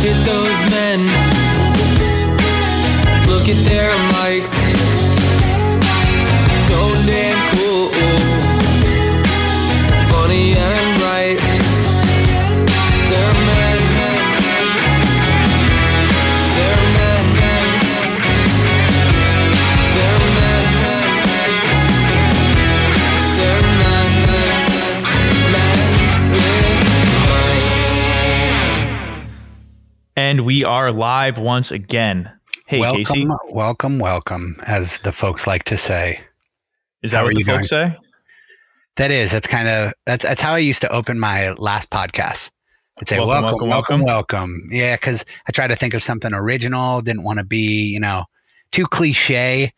Look at those men. Look at their mics. Are live once again. Hey, welcome, Casey. welcome, welcome, as the folks like to say. Is that how what the you folks say? That is, that's kind of that's that's how I used to open my last podcast. I'd say Welcome, welcome, welcome, welcome, welcome. Yeah, because I tried to think of something original. Didn't want to be, you know, too cliche.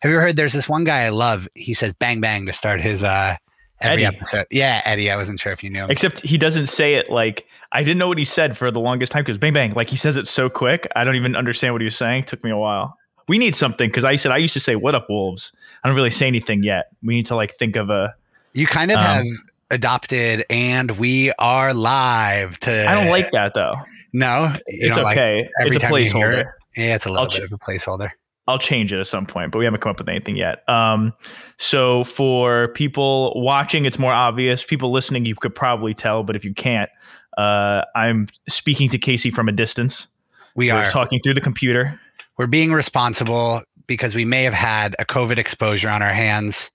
Have you heard? There's this one guy I love. He says "bang bang" to start his uh every Eddie. episode. Yeah, Eddie. I wasn't sure if you knew him. Except he doesn't say it like I didn't know what he said for the longest time because bang bang, like he says it so quick. I don't even understand what he was saying. It took me a while. We need something because I said I used to say "What up, wolves." I don't really say anything yet. We need to like think of a. You kind of Um, have adopted, and we are live. To I don't like that though. No, It's don't like okay. every it's a hear it? placeholder. Yeah, it's a little I'll bit ch- of a placeholder. I'll change it at some point, but we haven't come up with anything yet. Um, so for people watching, it's more obvious. People listening, you could probably tell, but if you can't, uh, I'm speaking to Casey from a distance. We We're are talking through the computer. we're being responsible because we may have had a COVID exposure on our hands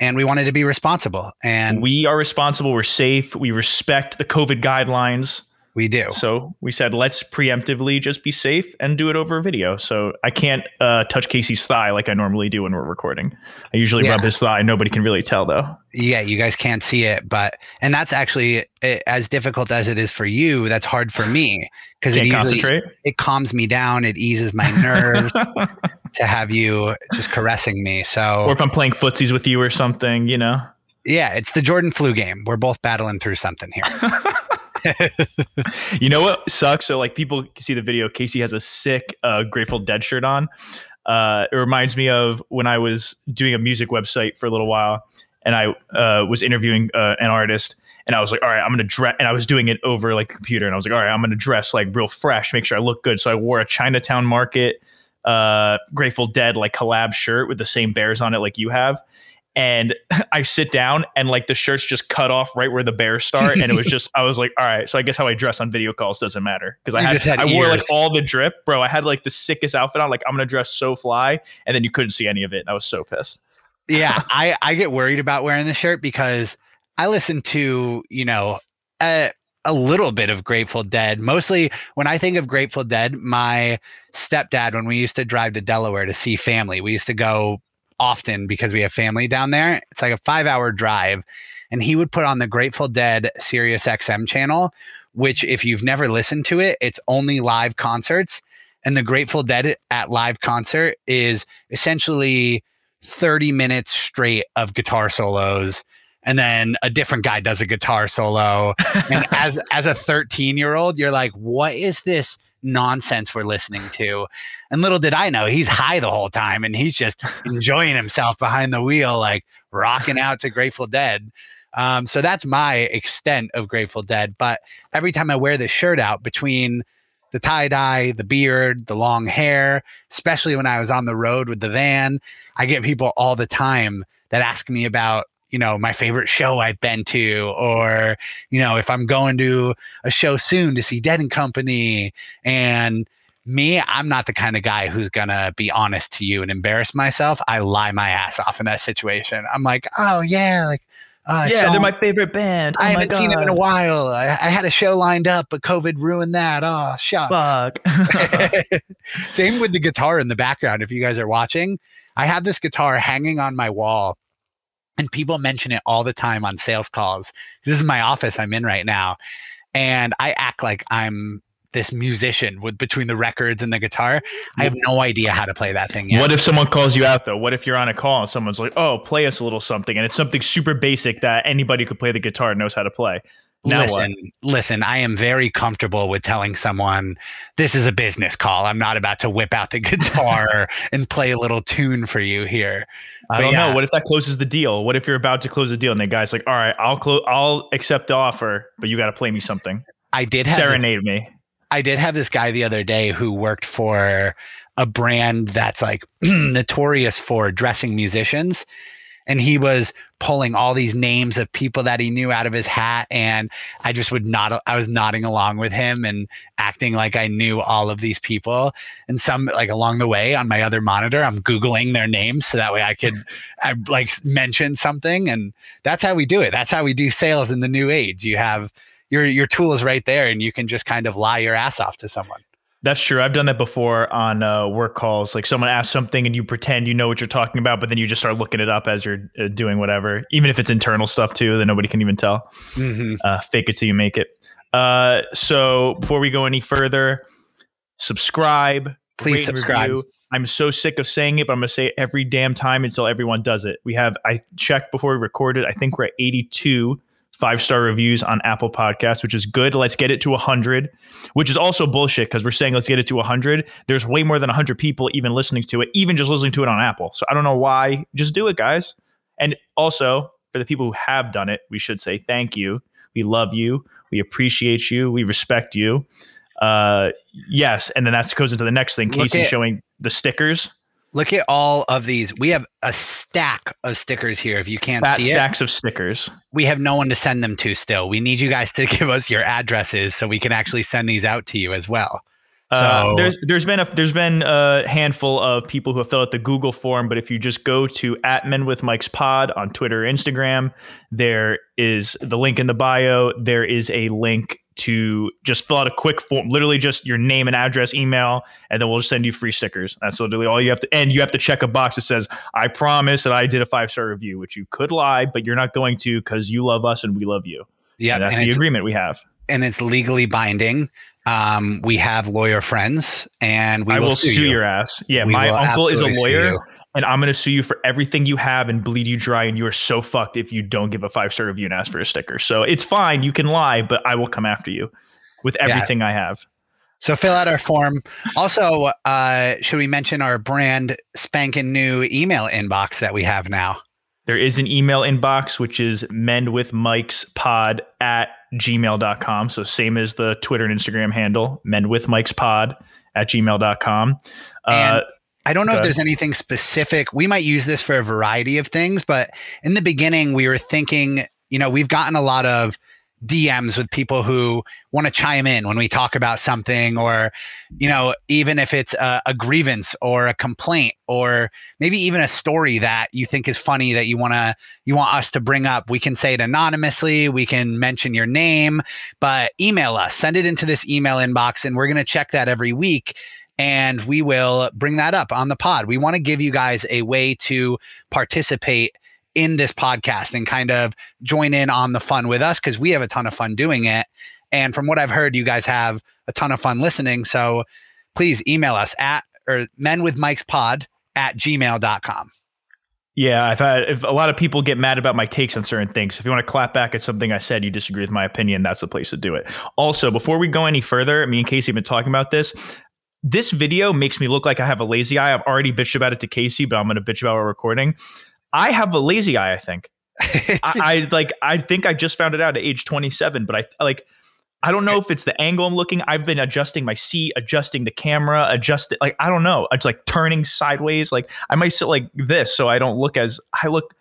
and we wanted to be responsible. And we, we are responsible. We're safe. We respect the COVID guidelines. Do. So we said let's preemptively just be safe and do it over video. So I can't uh, touch Casey's thigh like I normally do when we're recording. I usually Yeah. rub his thigh. Nobody can really tell though. Yeah, you guys can't see it, but and that's actually eh, as difficult as it is for you. That's hard for me because it usually it calms me down. It eases my nerves to have you just caressing me. So or if I'm playing footsies with you or something, you know. yeah, it's the Jordan flu game. We're both battling through something here. You know what sucks? So like people see the video. Casey has a sick uh, Grateful Dead shirt on. Uh, it reminds me of when I was doing a music website for a little while, and I uh, was interviewing uh, an artist, and I was like, all right, I'm gonna dress, and I was doing it over like the computer, and I was like, all right, I'm gonna dress like real fresh, make sure I look good. So I wore a Chinatown Market uh, Grateful Dead like collab shirt with the same bears on it like you have. And I sit down and like the shirt's just cut off right where the bears start. And it was just, I was like, all right. So I guess how I dress on video calls doesn't matter. Cause I had, had I wore like all the drip, bro. I had like the sickest outfit on. Like, I'm going to dress so fly. And then you couldn't see any of it. And I was so pissed. yeah, I I get worried about wearing the shirt because I listen to you know a a little bit of Grateful Dead. Mostly when I think of Grateful Dead, my stepdad when we used to drive to Delaware to see family, we used to go often because we have family down there. It's like a five hour drive, and he would put on the Grateful Dead Sirius XM channel. Which, if you've never listened to it, it's only live concerts. And the Grateful Dead at live concert is essentially 30 minutes straight of guitar solos and then a different guy does a guitar solo and as as a 13 year old you're like what is this nonsense we're listening to and little did i know he's high the whole time and he's just enjoying himself behind the wheel like rocking out to grateful dead um, so that's my extent of grateful dead but every time i wear this shirt out between the tie dye, the beard, the long hair, especially when I was on the road with the van. I get people all the time that ask me about, you know, my favorite show I've been to, or, you know, if I'm going to a show soon to see Dead and Company. And me, I'm not the kind of guy who's gonna be honest to you and embarrass myself. I lie my ass off in that situation. I'm like, oh yeah, like uh, yeah, saw they're my favorite band. I Oh my haven't seen them in a while. I, I had a show lined up, but COVID ruined that. Oh, shucks. Fuck. Same with the guitar in the background. If you guys are watching, I have this guitar hanging on my wall, and people mention it all the time on sales calls. This is my office I'm in right now, and I act like I'm this musician with between the records and the guitar. I have no idea how to play that thing yet. What if someone calls you out though? What if you're on a call and someone's like, "Oh, play us a little something," and it's something super basic that anybody who could play the guitar and knows how to play? Now listen, what? listen, I am very comfortable with telling someone this is a business call. I'm not about to whip out the guitar and play a little tune for you here. I But don't yeah. know. What if that closes the deal? What if you're about to close the deal and the guy's like, "All right, I'll close, I'll accept the offer, but you got to play me something, I did have this, serenade me." I did have this guy the other day who worked for a brand that's like notorious for dressing musicians. And he was pulling all these names of people that he knew out of his hat. And I just would not, I was nodding along with him and acting like I knew all of these people. And some, like along the way on my other monitor, I'm Googling their names so that way I could I, like mention something. And that's how we do it. That's how we do sales in the new age. You have, your your tool is right there and you can just kind of lie your ass off to someone That's true. I've done that before on uh, work calls. Like someone asks something and you pretend you know what you're talking about, but then you just start looking it up as you're uh, doing whatever. Even if it's internal stuff too, then nobody can even tell. mm-hmm. Uh, fake it till you make it. Uh, so before we go any further, subscribe. Please subscribe. review. I'm so sick of saying it, but I'm gonna say it every damn time until everyone does it. We have I checked before we recorded. I think we're at 82 five star reviews on Apple Podcasts, which is good. Let's get it to 100, which is also bullshit because we're saying let's get it to 100. There's way more than 100 people even listening to it, even just listening to it on Apple. So I don't know why. Just do it, guys. And also for the people who have done it, we should say thank you. We love you. We appreciate you. We respect you. Uh, yes, and then that goes into the next thing. Casey showing the stickers, look at all of these we have a stack of stickers here if you can't fat see it stacks of stickers. we have no one to send them to still we need you guys to give us your addresses so we can actually send these out to you as well Uh, So- there's there's been a there's been a handful of people who have filled out the Google form, but if you just go to at Men with Mike's Pod on Twitter, or Instagram, there is the link in the bio. There is a link to just fill out a quick form, literally just your name and address, email, and then we'll just send you free stickers. That's literally all you have to. And you have to check a box that says, "I promise that I did a five star review," which you could lie, but you're not going to because you love us and we love you. yeah that's the agreement we have. and it's legally binding um we have lawyer friends and we I will, will, sue, you. your ass. Yeah, We my uncle is a lawyer. And I'm going to sue you for everything you have and bleed you dry. And you are so fucked if you don't give a five star review and ask for a sticker. So it's fine. You can lie, but I will come after you with Yeah. everything I have. So fill out our form. Also, uh, should we mention our brand spanking new email inbox that we have now? There is an email inbox, which is menwithmikespod at gmail.com. So same as the Twitter and Instagram handle, menwithmikespod at gmail.com. Uh, And I don't know if there's anything specific. We might use this for a variety of things, but in the beginning, we were thinking, you know, we've gotten a lot of DMs with people who want to chime in when we talk about something, or, you know, even if it's a, a grievance or a complaint, or maybe even a story that you think is funny that you want to, you want us to bring up. We can say it anonymously, we can mention your name, but email us, send it into this email inbox, and we're going to check that every week and we will bring that up on the pod. We want to give you guys a way to participate in this podcast and kind of join in on the fun with us because we have a ton of fun doing it. And from what I've heard, you guys have a ton of fun listening. So please email us at or men with Mike's pod at gmail.com. Yeah, I've had if a lot of people get mad about my takes on certain things. If you want to clap back at something I said, you disagree with my opinion, that's the place to do it. Also, before we go any further, me and Casey have been talking about this. This video makes me look like I have a lazy eye. I've already bitched about it to Casey, but I'm going to bitch about our recording. I have a lazy eye. I think. I, I like. I think I just found it out at age 27, but I like. I don't know if it's the angle I'm looking. I've been adjusting my seat, adjusting the camera, adjusting like I don't know. It's like turning sideways. Like I might sit like this so I don't look as I look.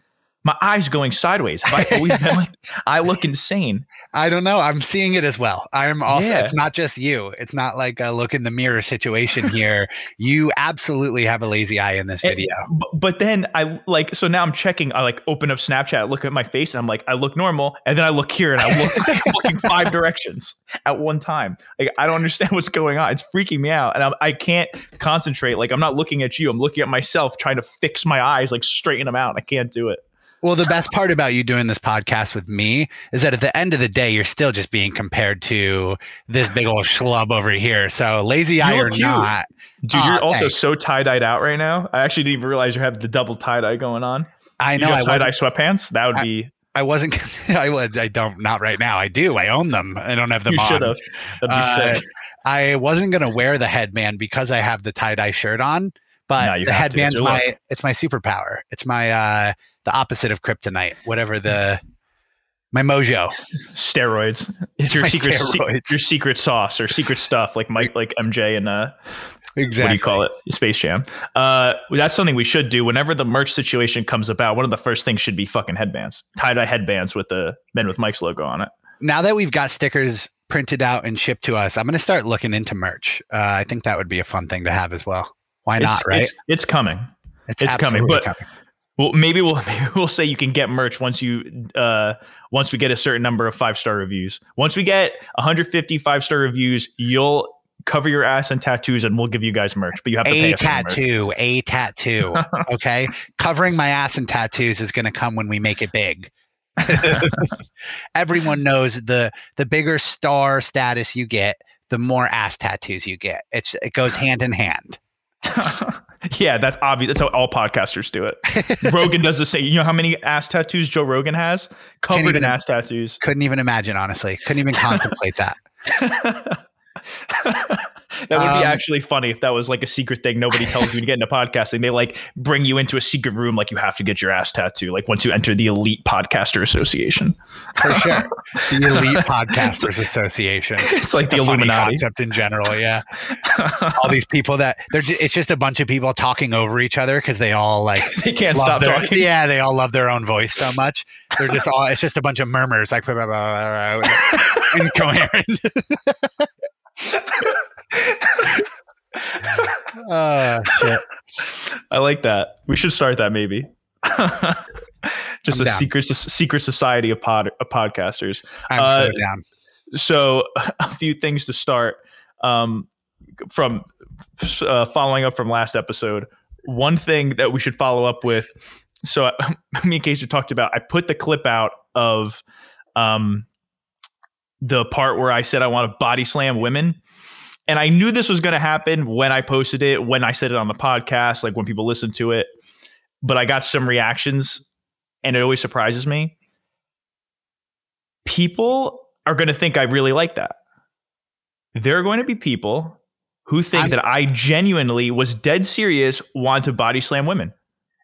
My eyes going sideways. Have I always been like? I look insane. I don't know. I'm seeing it as well. I'm also, Yeah. it's not just you. It's not like a look in the mirror situation here. you absolutely have a lazy eye in this And- video. But, but then I like so now I'm checking. I like open up Snapchat, I look at my face, and I'm like, I look normal, and then I look here, and I look I'm looking five directions at one time. Like I don't understand what's going on. It's freaking me out, and I'm, I can't concentrate. Like I'm not looking at you. I'm looking at myself, trying to fix my eyes, like straighten them out. I can't do it. Well, the best part about you doing this podcast with me is that at the end of the day, you're still just being compared to this big old schlub over here. So lazy eye or cute. not, Dude, Aw, you're also thanks. so tie dyed out right now. I actually didn't even realize you have the double tie dye going on. I know tie dye sweatpants. That would I- be. I wasn't, I would, I don't, not right now. I do. I own them. I don't have them You on. should have. That'd be Uh, sick. I wasn't gonna wear the headband because I have the tie dye shirt on, but No, the have to. It's headband's my look. it's my superpower. It's my uh the opposite of kryptonite, whatever the My mojo. steroids. It's your My secret se- steroids. your secret sauce or secret stuff like Mike like MJ and uh Exactly. what do you call it? Space Jam. Uh that's something we should do whenever the merch situation comes about. One of the first things should be fucking headbands. Tie-dye headbands with the Men with Mike's logo on it. Now that we've got stickers printed out and shipped to us, I'm going to start looking into merch. Uh, I think that would be a fun thing to have as well. Why It's, not? Right? It's, it's coming. it's coming, absolutely but- Well, maybe we'll maybe we'll say you can get merch once you uh once we get a certain number of five star reviews. Once we get 150 five star reviews, you'll cover your ass in tattoos and we'll give you guys merch. But you have to pay a us for the merch. tattoo, a tattoo. Okay. Covering my ass in tattoos is going to come when we make it big. Everyone knows the the bigger star status you get, the more ass tattoos you get. It's it goes hand in hand. yeah, that's obvious. That's how all podcasters do it. Rogan does the same. You know how many ass tattoos Joe Rogan has? Covered even- in ass tattoos. Couldn't even imagine, honestly. Couldn't even contemplate that. that would Um, be actually funny if that was like a secret thing nobody tells you to get into podcasting. They like bring you into a secret room, like you have to get your ass tattoo. Like once you enter the Elite Podcaster Association, For sure. The Elite Podcasters Association. it's like the It's a funny Illuminati. concept in general. Yeah. All these people that they're ju- it's just a bunch of people talking over each other because they all like they can't stop their- talking. Yeah, they all love their own voice so much. They're just all it's just a bunch of murmurs like blah, blah, blah, incoherent. Oh shit. I like that. We should start that maybe. Just I'm a down. secret secret society of pod of podcasters. I'm Uh, so down. so a few things to start um, from uh, following up from last episode one thing that we should follow up with so me and Casey talked about i put the clip out of um, the part where i said i want to body slam women and i knew this was going to happen when i posted it when i said it on the podcast like when people listen to it but i got some reactions and it always surprises me people are going to think I really like that. There are going to be people who think I'm- that I genuinely was dead serious, want to body slam women.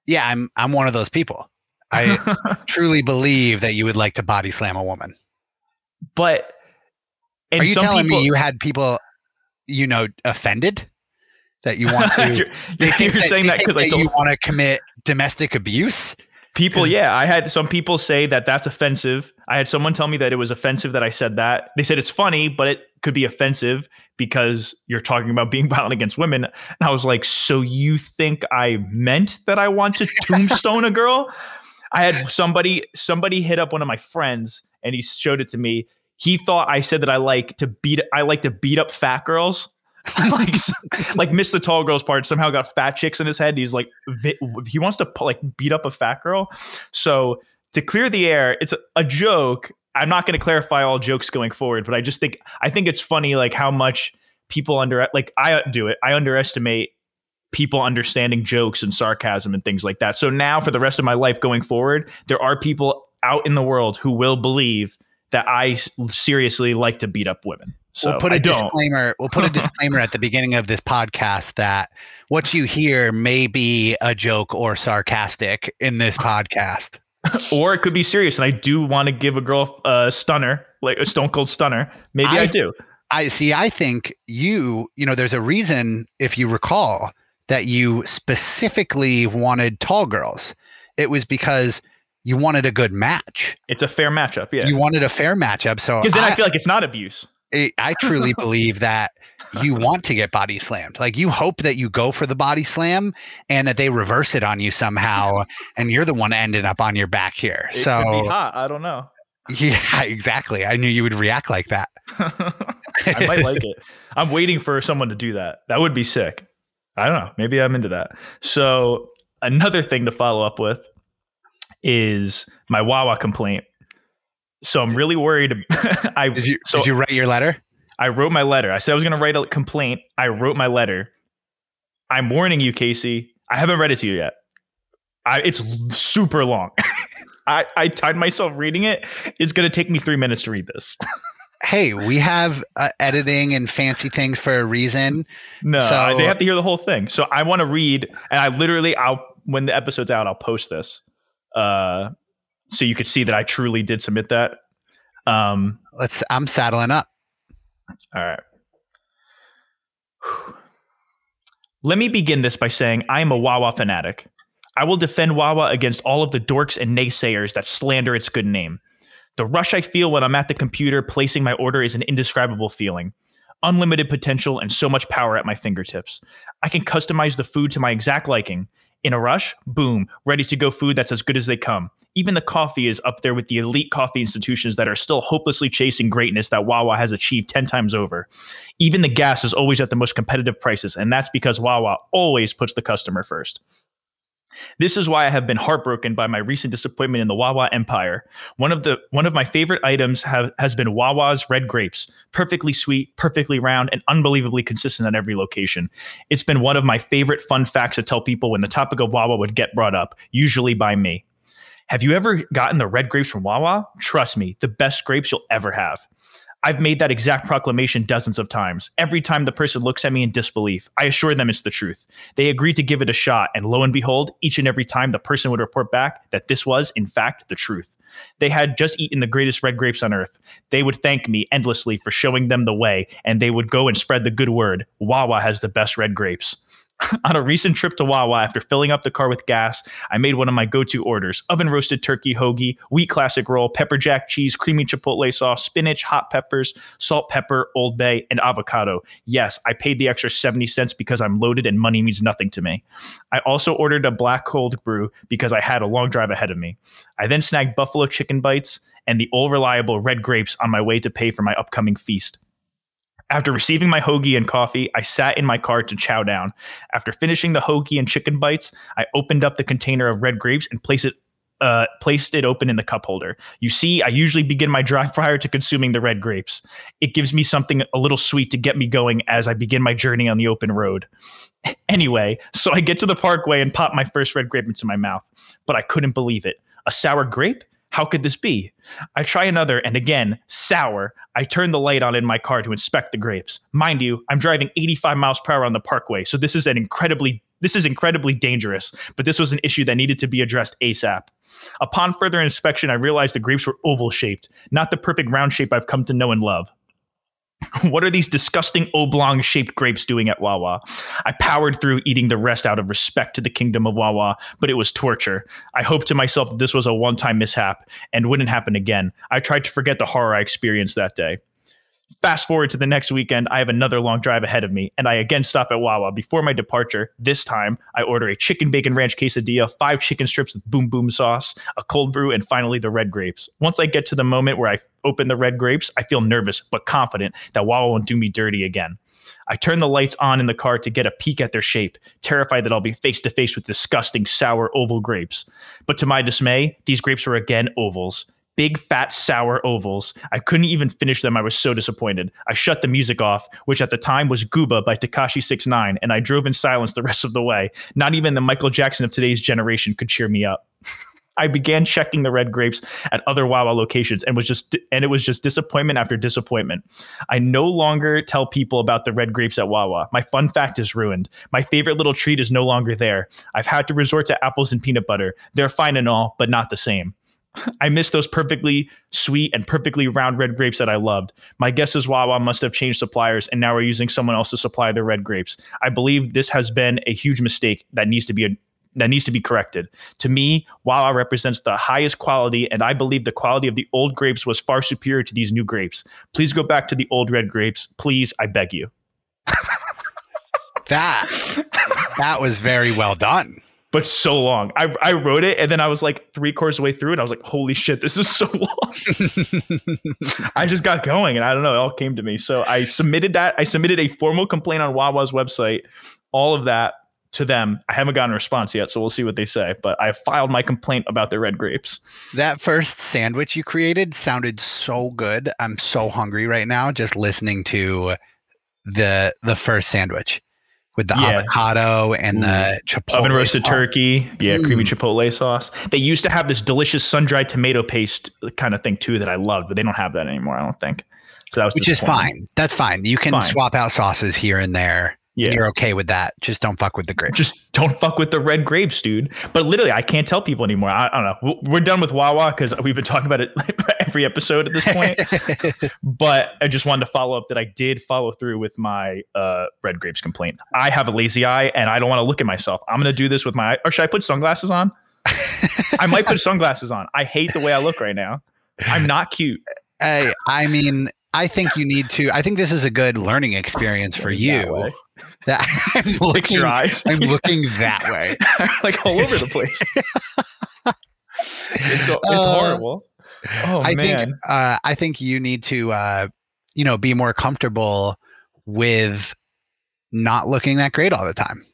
Yeah, I'm I'm one of those people. I truly believe that you would like to body slam a woman. but and Are you telling people, me you had people, you know, offended that you want to? you're, you're saying that because I told you want to commit domestic abuse. people. Yeah, I had some people say that that's offensive. I had someone tell me that it was offensive that I said that. They said it's funny, but it could be offensive because you're talking about being violent against women. And I was like, so you think I meant that I want to tombstone a girl? I had somebody somebody hit up one of my friends and he showed it to me. He thought I said that I like to beat I like to beat up fat girls. like like missed the tall girls part somehow got fat chicks in his head. He's like he wants to like beat up a fat girl. So to clear the air it's a joke. I'm not going to clarify all jokes going forward but i just think i think it's funny like how much people under like i do it. I underestimate people understanding jokes and sarcasm and things like that. So now for the rest of my life going forward there are people out in the world who will believe that i seriously like to beat up women so we'll put a I don't. disclaimer. We'll put a disclaimer at the beginning of this podcast that what you hear may be a joke or sarcastic in this podcast. or it could be serious. And I do want to give a girl a stunner, like a stone cold stunner. Maybe I, I- do. I see. I think you, you know, there's a reason, if you recall, that you specifically wanted tall girls. It was because you wanted a good match. It's a fair matchup. Yeah. You wanted a fair matchup. So Because then I, I, feel like it's not abuse. I, I truly believe that you want to get body slammed. Like you hope that you go for the body slam and that they reverse it on you somehow, and you're the one ending up on your back here. It so hot. I don't know. yeah, exactly. I knew you would react like that. I might like it. I'm waiting for someone to do that. That would be sick. I don't know. Maybe I'm into that. So another thing to follow up with is my Wawa complaint. So I'm really worried. I Did you so did you write your letter? I wrote my letter. I said I was going to write a complaint. I wrote my letter. I'm warning you, Casey. I haven't read it to you yet. I, it's super long. I, I timed myself reading it. It's going to take me three minutes to read this. Hey, we have uh, editing and fancy things for a reason. No, So- they have to hear the whole thing. So I want to read, and I literally, I'll when the episode's out, I'll post this. Uh, so you could see that I truly did submit that. Um, Let's. I'm saddling up. all right. Let me begin this by saying I am a Wawa fanatic. I will defend Wawa against all of the dorks and naysayers that slander its good name. The rush I feel when I'm at the computer placing my order is an indescribable feeling. Unlimited potential and so much power at my fingertips. I can customize the food to my exact liking. In a rush, boom, ready to go food that's as good as they come. Even the coffee is up there with the elite coffee institutions that are still hopelessly chasing greatness that Wawa has achieved 10 times over. Even the gas is always at the most competitive prices, and that's because Wawa always puts the customer first. This is why I have been heartbroken by my recent disappointment in the Wawa empire. One of the one of my favorite items have, has been Wawa's red grapes, perfectly sweet, perfectly round, and unbelievably consistent at every location. It's been one of my favorite fun facts to tell people when the topic of Wawa would get brought up, usually by me. Have you ever gotten the red grapes from Wawa? Trust me, the best grapes you'll ever have. I've made that exact proclamation dozens of times. Every time the person looks at me in disbelief, I assure them it's the truth. They agree to give it a shot, and lo and behold, each and every time the person would report back that this was, in fact, the truth. They had just eaten the greatest red grapes on earth. They would thank me endlessly for showing them the way, and they would go and spread the good word. Wawa has the best red grapes. On a recent trip to Wawa, after filling up the car with gas, I made one of my go to orders oven roasted turkey hoagie, wheat classic roll, pepper jack cheese, creamy chipotle sauce, spinach, hot peppers, salt, pepper, Old Bay, and avocado. Yes, I paid the extra 70 cents because I'm loaded and money means nothing to me. I also ordered a black cold brew because I had a long drive ahead of me. I then snagged buffalo chicken bites and the all reliable red grapes on my way to pay for my upcoming feast. After receiving my hoagie and coffee, I sat in my car to chow down. After finishing the hoagie and chicken bites, I opened up the container of red grapes and placed it uh, placed it open in the cup holder. You see, I usually begin my drive prior to consuming the red grapes. It gives me something a little sweet to get me going as I begin my journey on the open road. Anyway, so I get to the parkway and pop my first red grape into my mouth, but I couldn't believe it. A sour grape? How could this be? I try another, and again, sour. I turn the light on in my car to inspect the grapes. Mind you, I'm driving 85 miles per hour on the parkway, so this is an incredibly this is incredibly dangerous, but this was an issue that needed to be addressed ASAP. Upon further inspection, I realized the grapes were oval shaped, not the perfect round shape I've come to know and love. what are these disgusting oblong shaped grapes doing at Wawa? I powered through eating the rest out of respect to the kingdom of Wawa, but it was torture. I hoped to myself that this was a one time mishap and wouldn't happen again. I tried to forget the horror I experienced that day. Fast forward to the next weekend, I have another long drive ahead of me, and I again stop at Wawa. Before my departure, this time I order a chicken bacon ranch quesadilla, five chicken strips with boom boom sauce, a cold brew, and finally the red grapes. Once I get to the moment where I open the red grapes, I feel nervous but confident that Wawa won't do me dirty again. I turn the lights on in the car to get a peek at their shape, terrified that I'll be face to face with disgusting, sour, oval grapes. But to my dismay, these grapes were again ovals. Big, fat, sour ovals. I couldn't even finish them. I was so disappointed. I shut the music off, which at the time was Gooba by Tekashi 69, and I drove in silence the rest of the way. Not even the Michael Jackson of today's generation could cheer me up. I began checking the red grapes at other Wawa locations and was just and it was just disappointment after disappointment. I no longer tell people about the red grapes at Wawa. My fun fact is ruined. My favorite little treat is no longer there. I've had to resort to apples and peanut butter. They're fine and all, but not the same. I miss those perfectly sweet and perfectly round red grapes that I loved. My guess is Wawa must have changed suppliers and now we're using someone else to supply their red grapes. I believe this has been a huge mistake that needs to be that needs to be corrected. To me, Wawa represents the highest quality, and I believe the quality of the old grapes was far superior to these new grapes. Please go back to the old red grapes. Please, I beg you. That that was very well done. But so long. I, I wrote it and then I was like three quarters of the way through and I was like, holy shit, this is so long. I just got going and I don't know, it all came to me. So I submitted that. I submitted a formal complaint on Wawa's website, all of that to them. I haven't gotten a response yet, so we'll see what they say. But I filed my complaint about the red grapes. That first sandwich you created sounded so good. I'm so hungry right now just listening to the the first sandwich with the Yeah. avocado and the chipotle Oven roasted sauce. turkey, yeah, creamy Mm. chipotle sauce. They used to have this delicious sun dried tomato paste kind of thing too that I loved, but they don't have that anymore. I don't think. So that was which is fine. That's fine. You can Fine. swap out sauces here and there. Yeah. you're okay with that. Just don't fuck with the grapes. just don't fuck with the red grapes, dude. But literally, I can't tell people anymore. I, I don't know. We're- done with Wawa because we've been talking about it every episode at this point. but I just wanted to follow up that I did follow through with my uh, red grapes complaint. I have a lazy eye and I don't want to look at myself. I'm going to do this with my, or should I put sunglasses on? I might put sunglasses on. I hate the way I look right now. I'm not cute. I, I mean, I think you need to. I think this is a good learning experience for you. That I'm Fix looking, your eyes. I'm looking that way. like all over the place. it's, it's Uh, horrible. Oh, I man. think uh, I think you need to uh, you know be more comfortable with not looking that great all the time.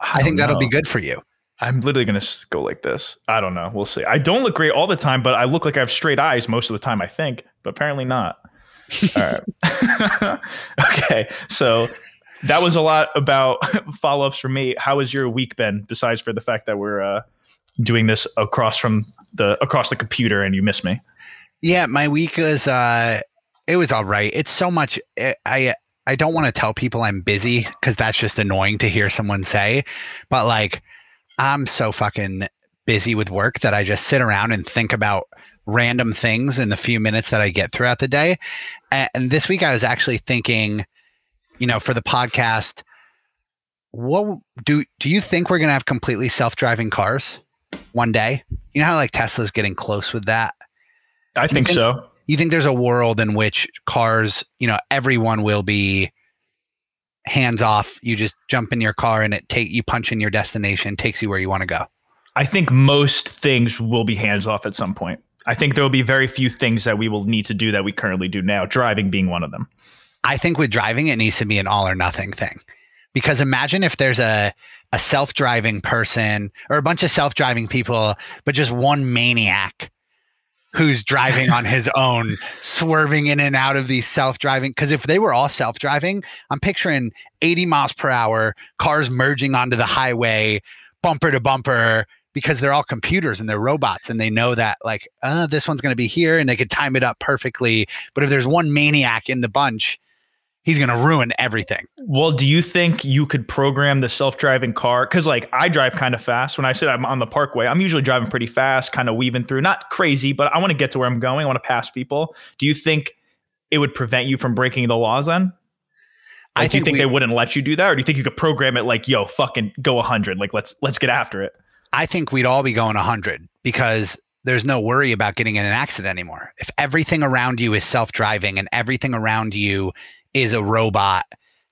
I, think don't that'll be good for you. I'm literally gonna go like this. I don't know. We'll see. I don't look great all the time, but I look like I have straight eyes most of the time. I think, but apparently not. All right. okay. So that was a lot about follow ups for me. How has your week been? Besides for the fact that we're uh, doing this across from the across the computer and you miss me. Yeah, my week was uh it was all right. It's so much eh, I I don't want to tell people I'm busy cuz that's just annoying to hear someone say, but like I'm so fucking busy with work that I just sit around and think about random things in the few minutes that I get throughout the day. And this week I was actually thinking, you know, for the podcast, what do do you think we're going to have completely self-driving cars one day? You know how like Tesla's getting close with that? I think think- so. you think there's a world in which cars, you know, everyone will be hands off. You just jump in your car and it take you punch in your destination, takes you where you want to go. I think most things will be hands off at some point. I think there will be very few things that we will need to do that we currently do now, driving being one of them. I think with driving, it needs to be an all or nothing thing. Because imagine if there's a a self driving person or a bunch of self driving people, but just one maniac who's driving on his own, swerving in and out of these self driving. Because if they were all self driving, I'm picturing 80 miles per hour, cars merging onto the highway, bumper to bumper, because they're all computers and they're robots and they know that, like, uh, this one's going to be here and they could time it up perfectly. But if there's one maniac in the bunch, he's going to ruin everything. Well, do you think you could program the self-driving car? Because like I drive kind of fast. When I said I'm on the parkway, I'm usually driving pretty fast, kind of weaving through. Not crazy, but I want to get to where I'm going. I want to pass people. Do you think it would prevent you from breaking the laws then? I Like, do you think think we- they wouldn't let you do that, or do you think you could program it like, "Yo, fucking go 100. Like let's let's get after it." I think we'd all be going 100 because there's no worry about getting in an accident anymore. If everything around you is self driving and everything around you is a robot,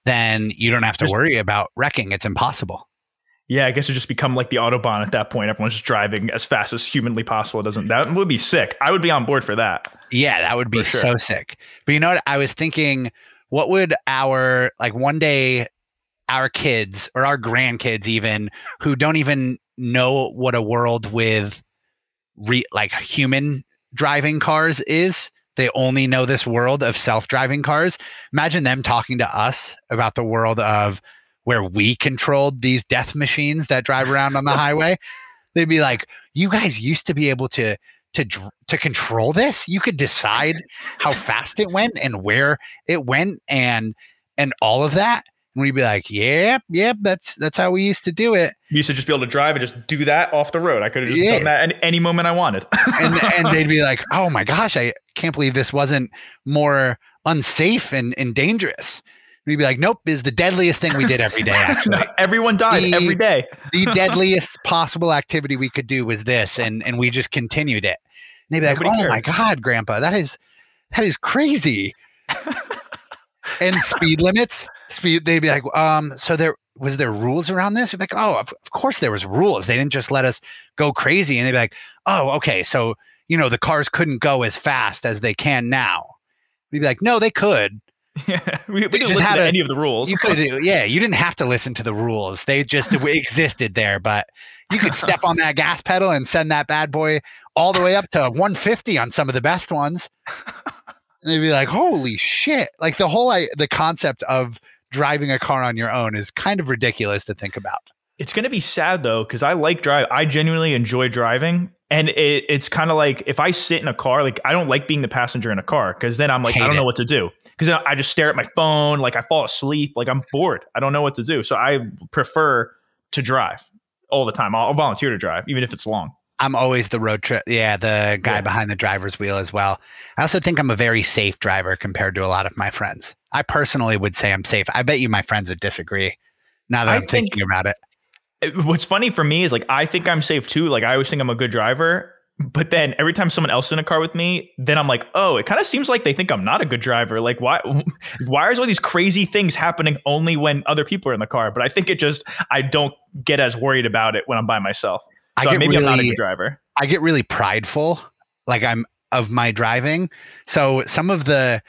then you don't have to worry about wrecking. It's impossible. Yeah, I guess it just become like the autobahn at that point. Everyone's just driving as fast as humanly possible. It doesn't that would be sick? I would be on board for that. Yeah, that would be sure. so sick. But you know what? I was thinking, what would our, like one day, our kids or our grandkids, even who don't even know what a world with re, like human driving cars is, they only know this world of self driving cars. Imagine them talking to us about the world of where we controlled these death machines that drive around on the highway. They'd be like, "You guys used to be able to to dr- to control this. You could decide how fast it went and where it went and and all of that." And we'd be like, "Yep, yep, that's that's how we used to do it." You used to just be able to drive and just do that off the road. I could have just Yeah. done that at any moment I wanted. And and they'd be like, "Oh my gosh, I can't believe this wasn't more unsafe and and dangerous." We'd be like, "Nope, is the deadliest thing we did every day. Actually, Everyone died The- every day. the deadliest possible activity we could do was this, and and we just continued it." And they'd be like, Nobody "Oh my god, Grandpa, that is that is crazy." and speed limits, speed. They'd be like, "Um, so there was there rules around this?" We'd be like, "Oh, of, of course there was rules. They didn't just let us go crazy." And they'd be like, "Oh, okay, so you know the cars couldn't go as fast as they can now." We'd be like, "No, they could." Yeah, we, we didn't just listen had to a- any of the rules. You could, yeah, you didn't have to listen to the rules. They just existed there, but you could step on that gas pedal and send that bad boy all the way up to 150 on some of the best ones. And they'd be like, "Holy shit!" Like the whole I, the concept of driving a car on your own is kind of ridiculous to think about. It's going to be sad though, because I like drive. I genuinely enjoy driving, And it, it's kind of like if I sit in a car, like I don't like being the passenger in a car because then I'm like, I don't know what to do. Because then I just stare at my phone, like I fall asleep, like I'm bored. I don't know what to do. So I prefer to drive all the time. I'll, I'll volunteer to drive, even if it's long. I'm always the road trip. Yeah, the guy Yeah. behind the driver's wheel as well. I also think I'm a very safe driver compared to a lot of my friends. I personally would say I'm safe. I bet you my friends would disagree. Now that I I'm think- thinking about it, It- what's funny for me is like I think I'm safe too. Like I always think I'm a good driver. But then every time someone else is in a car with me, then I'm like, oh, it kind of seems like they think I'm not a good driver. Like, why why is all these crazy things happening only when other people are in the car? But I think it just I don't get as worried about it when I'm by myself. I get maybe I'm not a really- good driver. I get really prideful, like I'm of my driving. So some of the,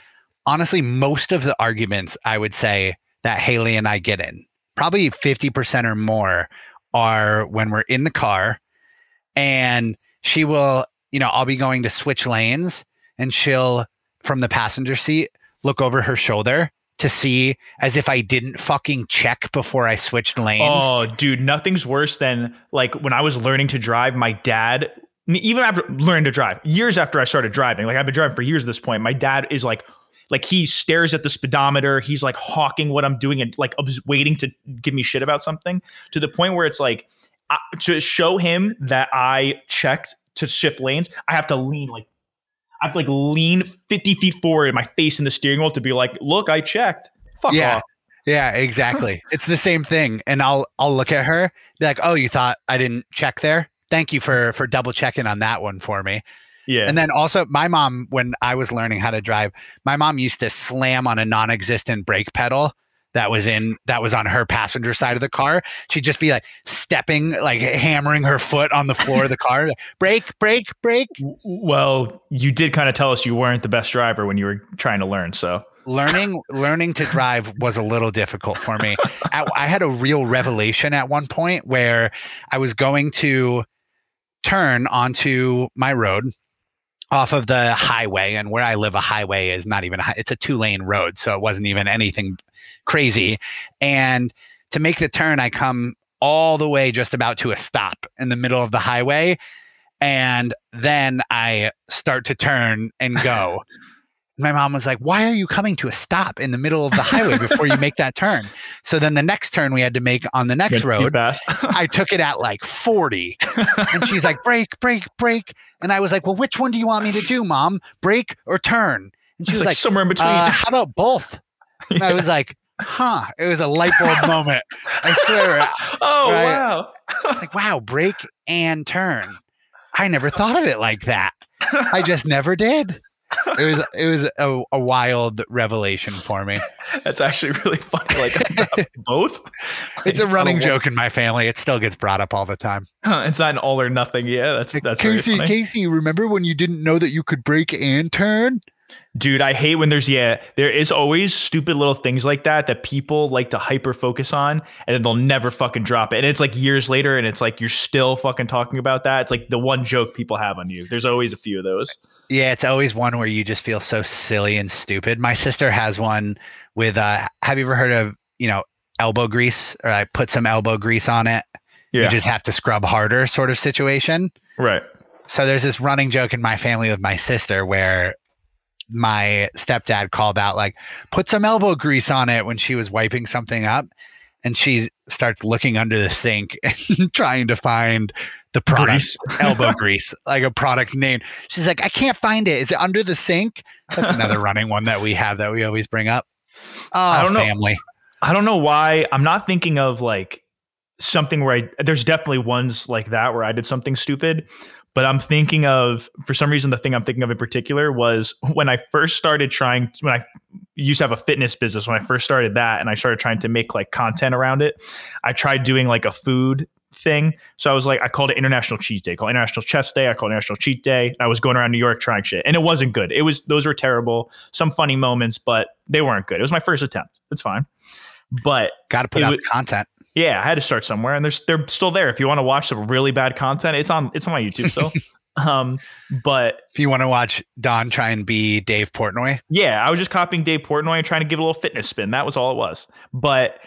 honestly, most of the arguments I would say that Haley and I get in, probably 50% or more, are when we're in the car and she will, you know, I'll be going to switch lanes and she'll, from the passenger seat, look over her shoulder to see as if I didn't fucking check before I switched lanes. Oh, dude, nothing's worse than like when I was learning to drive, my dad, even after learning to drive, years after I started driving, like I've been driving for years at this point, my dad is like, like he stares at the speedometer, he's like hawking what I'm doing and like waiting to give me shit about something to the point where it's like I, to show him that I checked to shift lanes, I have to lean like I have to like lean 50 feet forward, my face in the steering wheel to be like, look, I checked. Fuck Yeah. off. Yeah, exactly. it's the same thing. And I'll I'll look at her, be like, "Oh, you thought I didn't check there? Thank you for for double checking on that one for me." Yeah. And then also my mom when I was learning how to drive, my mom used to slam on a non-existent brake pedal that was in that was on her passenger side of the car. She'd just be like stepping like hammering her foot on the floor of the car. Brake! Brake! Brake! Well, you did kind of tell us you weren't the best driver when you were trying to learn. So learning learning to drive was a little difficult for me I, I had a real revelation at one point where i was going to turn onto my road off of the highway and where i live a highway is not even a, it's a two lane road so it wasn't even anything crazy and to make the turn i come all the way just about to a stop in the middle of the highway and then i start to turn and go my mom was like, Why are you coming to a stop in the middle of the highway before you make that turn? So then the next turn we had to make on the next road. I took it at like 40. And she's like, Brake, brake, brake. And I was like, Well, which one do you want me to do, mom? Brake or turn? And she was like, like, somewhere in between. uh, How about both? And I was like, Huh. It was a light bulb moment. I swear. Oh right. wow! like, Wow, brake and turn. I never thought of it like that. I just never did. It was it was a, a wild revelation for me. That's actually really funny. Like both. It's a running one- joke in my family. It still gets brought up all the time. It's not an all or nothing. Yeah, that's that's Casey. Casey, remember when you didn't know that you could brake and turn? Dude, I hate when there's yeah, there is always stupid little things like that that people like to hyper focus on and then they'll never fucking drop it. And it's like years later and it's like you're still fucking talking about that. It's like the one joke people have on you. There's always a few of those. Yeah, it's always one where you just feel so silly and stupid. My sister has one with uh have you ever heard of, you know, elbow grease or I put some elbow grease on it. Yeah. You just have to scrub harder sort of situation. right. so there's this running joke in my family with my sister where my stepdad called out like put some elbow grease on it when she was wiping something up and she starts looking under the sink and trying to find the product. Grease. elbow grease like a product name. She's like i can't find it. Is it under the sink? That's another running one that we have that we always bring up. Oh don't know. family. I don't know why I'm not thinking of like something where I there's definitely ones like that where I did something stupid, but I'm thinking of for some reason the thing I'm thinking of in particular was when I first started trying when I used to have a fitness business when I first started that and I started trying to make like content around it. I tried doing like a food thing. So I was like, I called it International Cheat Day, called International Chest Day. I called it International Cheat Day. I was going around New York trying shit, and it wasn't good. It was those were terrible. Some funny moments, but they weren't good. It was my first attempt. It's fine, but got to put out wa- content yeah, I had to start somewhere, and there's they're still there. If you want to watch some really bad content, it's on it's on my YouTube still. um, but if you want to watch don try and be dave portnoy yeah, I was just copying Dave Portnoy and trying to give a little fitness spin. That was all it was. But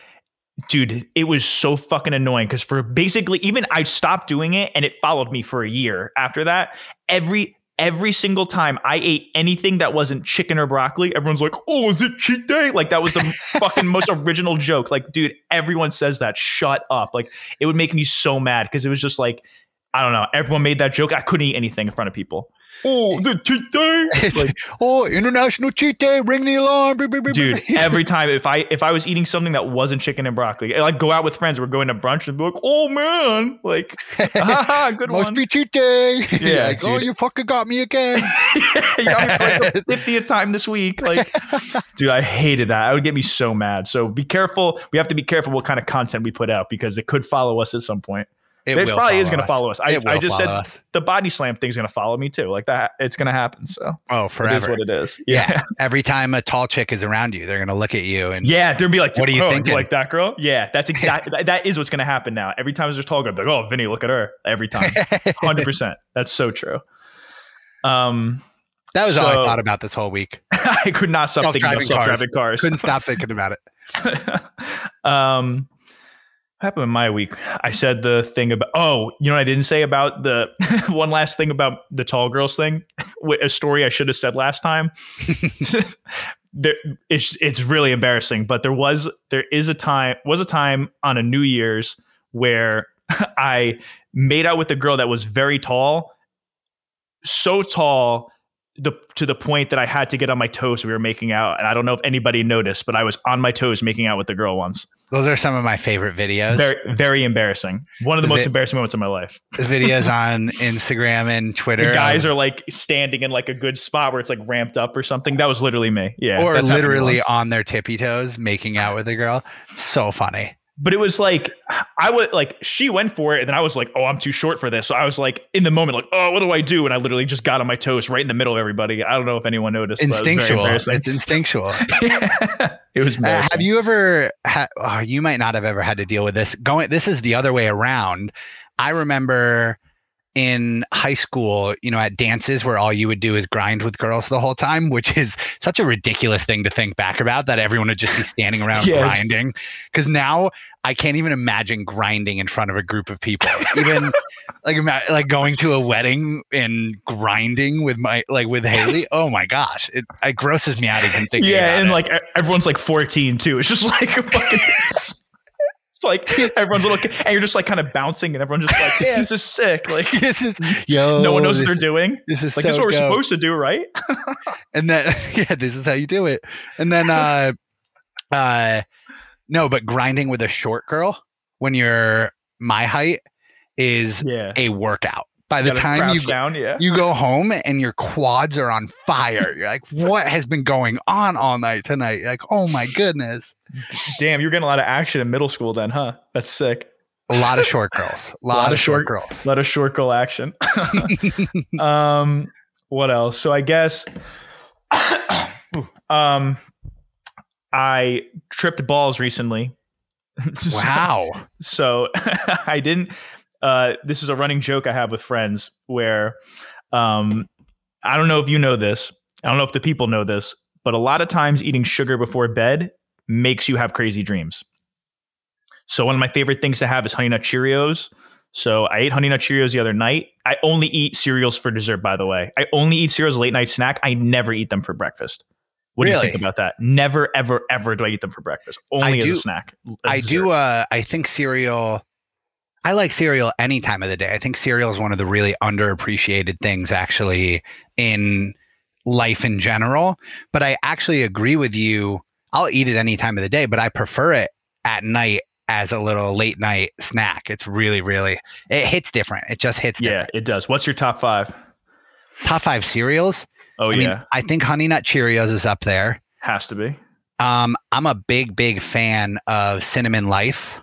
dude, it was so fucking annoying because for basically even I stopped doing it and it followed me for a year after that. Every every single time I ate anything that wasn't chicken or broccoli, everyone's like, "Oh, is it cheat day?" Like that was the fucking most original joke. Like, dude, everyone says that. Shut up. Like it would make me so mad because it was just like, I don't know. Everyone made that joke. I couldn't eat anything in front of people. Oh, the cheat day. Like, oh, International Cheat Day! Ring the alarm, dude every time if i if i was eating something that wasn't chicken and broccoli I, like go out with friends we're going to brunch and be like oh man like haha, good one. Must one be cheat day. Yeah, like, oh, you fucking got me again. you got me for like the 50th time this week like dude i hated that i would get me so mad so be careful we have to be careful what kind of content we put out because it could follow us at some point It probably is going to follow us i, I just said us. the body slam thing's going to follow me too like that it's going to happen so oh it is forever. what it is Yeah. yeah Every time a tall chick is around you, they're gonna look at you and Yeah, they'll be like, What are you "Oh, thinking?" like that girl?" Yeah, that's exactly that, that is what's going to happen now. Every time there's a tall girl, they're like, "Oh, Vinny, look at her!" Every time, hundred percent. That's so true. Um, that was all I thought about this whole week. I could not stop thinking about Self-driving cars. cars. Couldn't stop thinking about it. um, happened in my week? I said the thing about. Oh, you know what I didn't say about the one last thing about the tall girls thing. A story I should have said last time. there, it's it's really embarrassing, but there was there is a time was a time on a New Year's where I made out with a girl that was very tall, so tall the to the point that I had to get on my toes. We were making out, and I don't know if anybody noticed, but I was on my toes making out with the girl once. Those are some of my favorite videos. Very very embarrassing. One of the most Vi- embarrassing moments of my life. The videos on Instagram and Twitter. The guys of- are like standing in like a good spot where it's like ramped up or something. That was literally me. Yeah, or literally on their tippy toes making out with a girl. So funny. But it was like I would like she went for it, and then I was like, oh, I'm too short for this. So I was like in the moment, like, oh, what do I do? And I literally just got on my toes right in the middle of everybody. I don't know if anyone noticed. it Instinctual. embarrassing. It's instinctual. it was. Uh, have you ever ha- oh, you might not have ever had to deal with this going this is the other way around i remember in high school you know at dances where all you would do is grind with girls the whole time which is such a ridiculous thing to think back about that everyone would just be standing around Yes. grinding because now i can't even imagine grinding in front of a group of people even like like going to a wedding and grinding with my like with haley oh my gosh it, it grosses me out even thinking yeah, and it. like everyone's like 14 too. It's just like a fucking. It's like everyone's looking, and you're just like kind of bouncing, and everyone's just like, "This is sick!" Like this is yo. no one knows what they're doing. This is Like so this is what we're supposed to do, right? And then yeah, this is how you do it. And then uh uh no, but grinding with a short girl when you're my height is Yeah. a workout. By the time you down, yeah. you go home and your quads are on fire. You're like, what has been going on all night tonight? You're like, oh my goodness. Damn, you're getting a lot of action in middle school then, huh? That's sick. A lot of short girls. A lot, of short girls. A lot of short girl action. um, what else? So I guess, um, I tripped balls recently. Wow. so I didn't. Uh, this is a running joke I have with friends where, um, I don't know if you know this. I don't know if the people know this, but a lot of times eating sugar before bed makes you have crazy dreams. So one of my favorite things to have is Honey Nut Cheerios. So I ate Honey Nut Cheerios the other night. I only eat cereals for dessert, by the way. I only eat cereals late night snack. I never eat them for breakfast. What do you think about that? Never, ever, ever do I eat them for breakfast. Only as do- a snack. as I dessert. do. Uh, I think cereal. I like cereal any time of the day. I think cereal is one of the really underappreciated things, actually, in life in general. But I actually agree with you. I'll eat it any time of the day, but I prefer it at night as a little late night snack. It's really, really, it hits different. It just hits different. Yeah, different. it does. What's your top five? Top five cereals. Oh I yeah, mean, I think Honey Nut Cheerios is up there. has to be. Um, I'm a big, big fan of Cinnamon Life.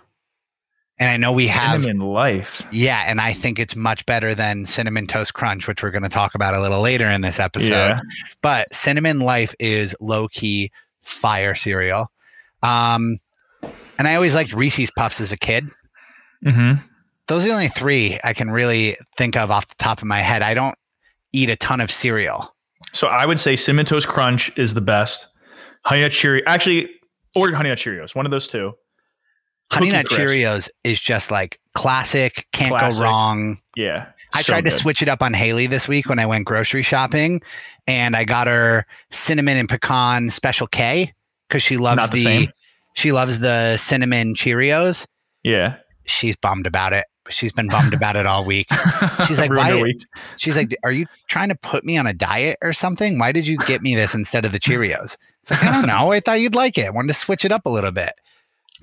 And I know we have Cinnamon Life. Yeah, and I think it's much better than Cinnamon Toast Crunch, which we're going to talk about a little later in this episode. Yeah, But Cinnamon Life is low key fire cereal. Um, and I always liked Reese's Puffs as a kid. mm-hmm. Those are the only three I can really think of off the top of my head. I don't eat a ton of cereal. So I would say Cinnamon Toast Crunch is the best. Honey Nut Cheerios, actually, or Honey Nut Cheerios, one of those two. Honey Nut Crisp. Cheerios is just like classic, can't Classic. go wrong. Yeah. I so tried to switch it up on Haley this week when I went grocery shopping, and I got her cinnamon and pecan special K because she loves Not the the, she loves the cinnamon Cheerios. Yeah. She's bummed about it. She's been bummed about it all week. She's like, why- week. She's like, "Are you trying to put me on a diet or something? Why did you get me this instead of the Cheerios?" It's like I don't know. I thought you'd like it. I wanted to switch it up a little bit.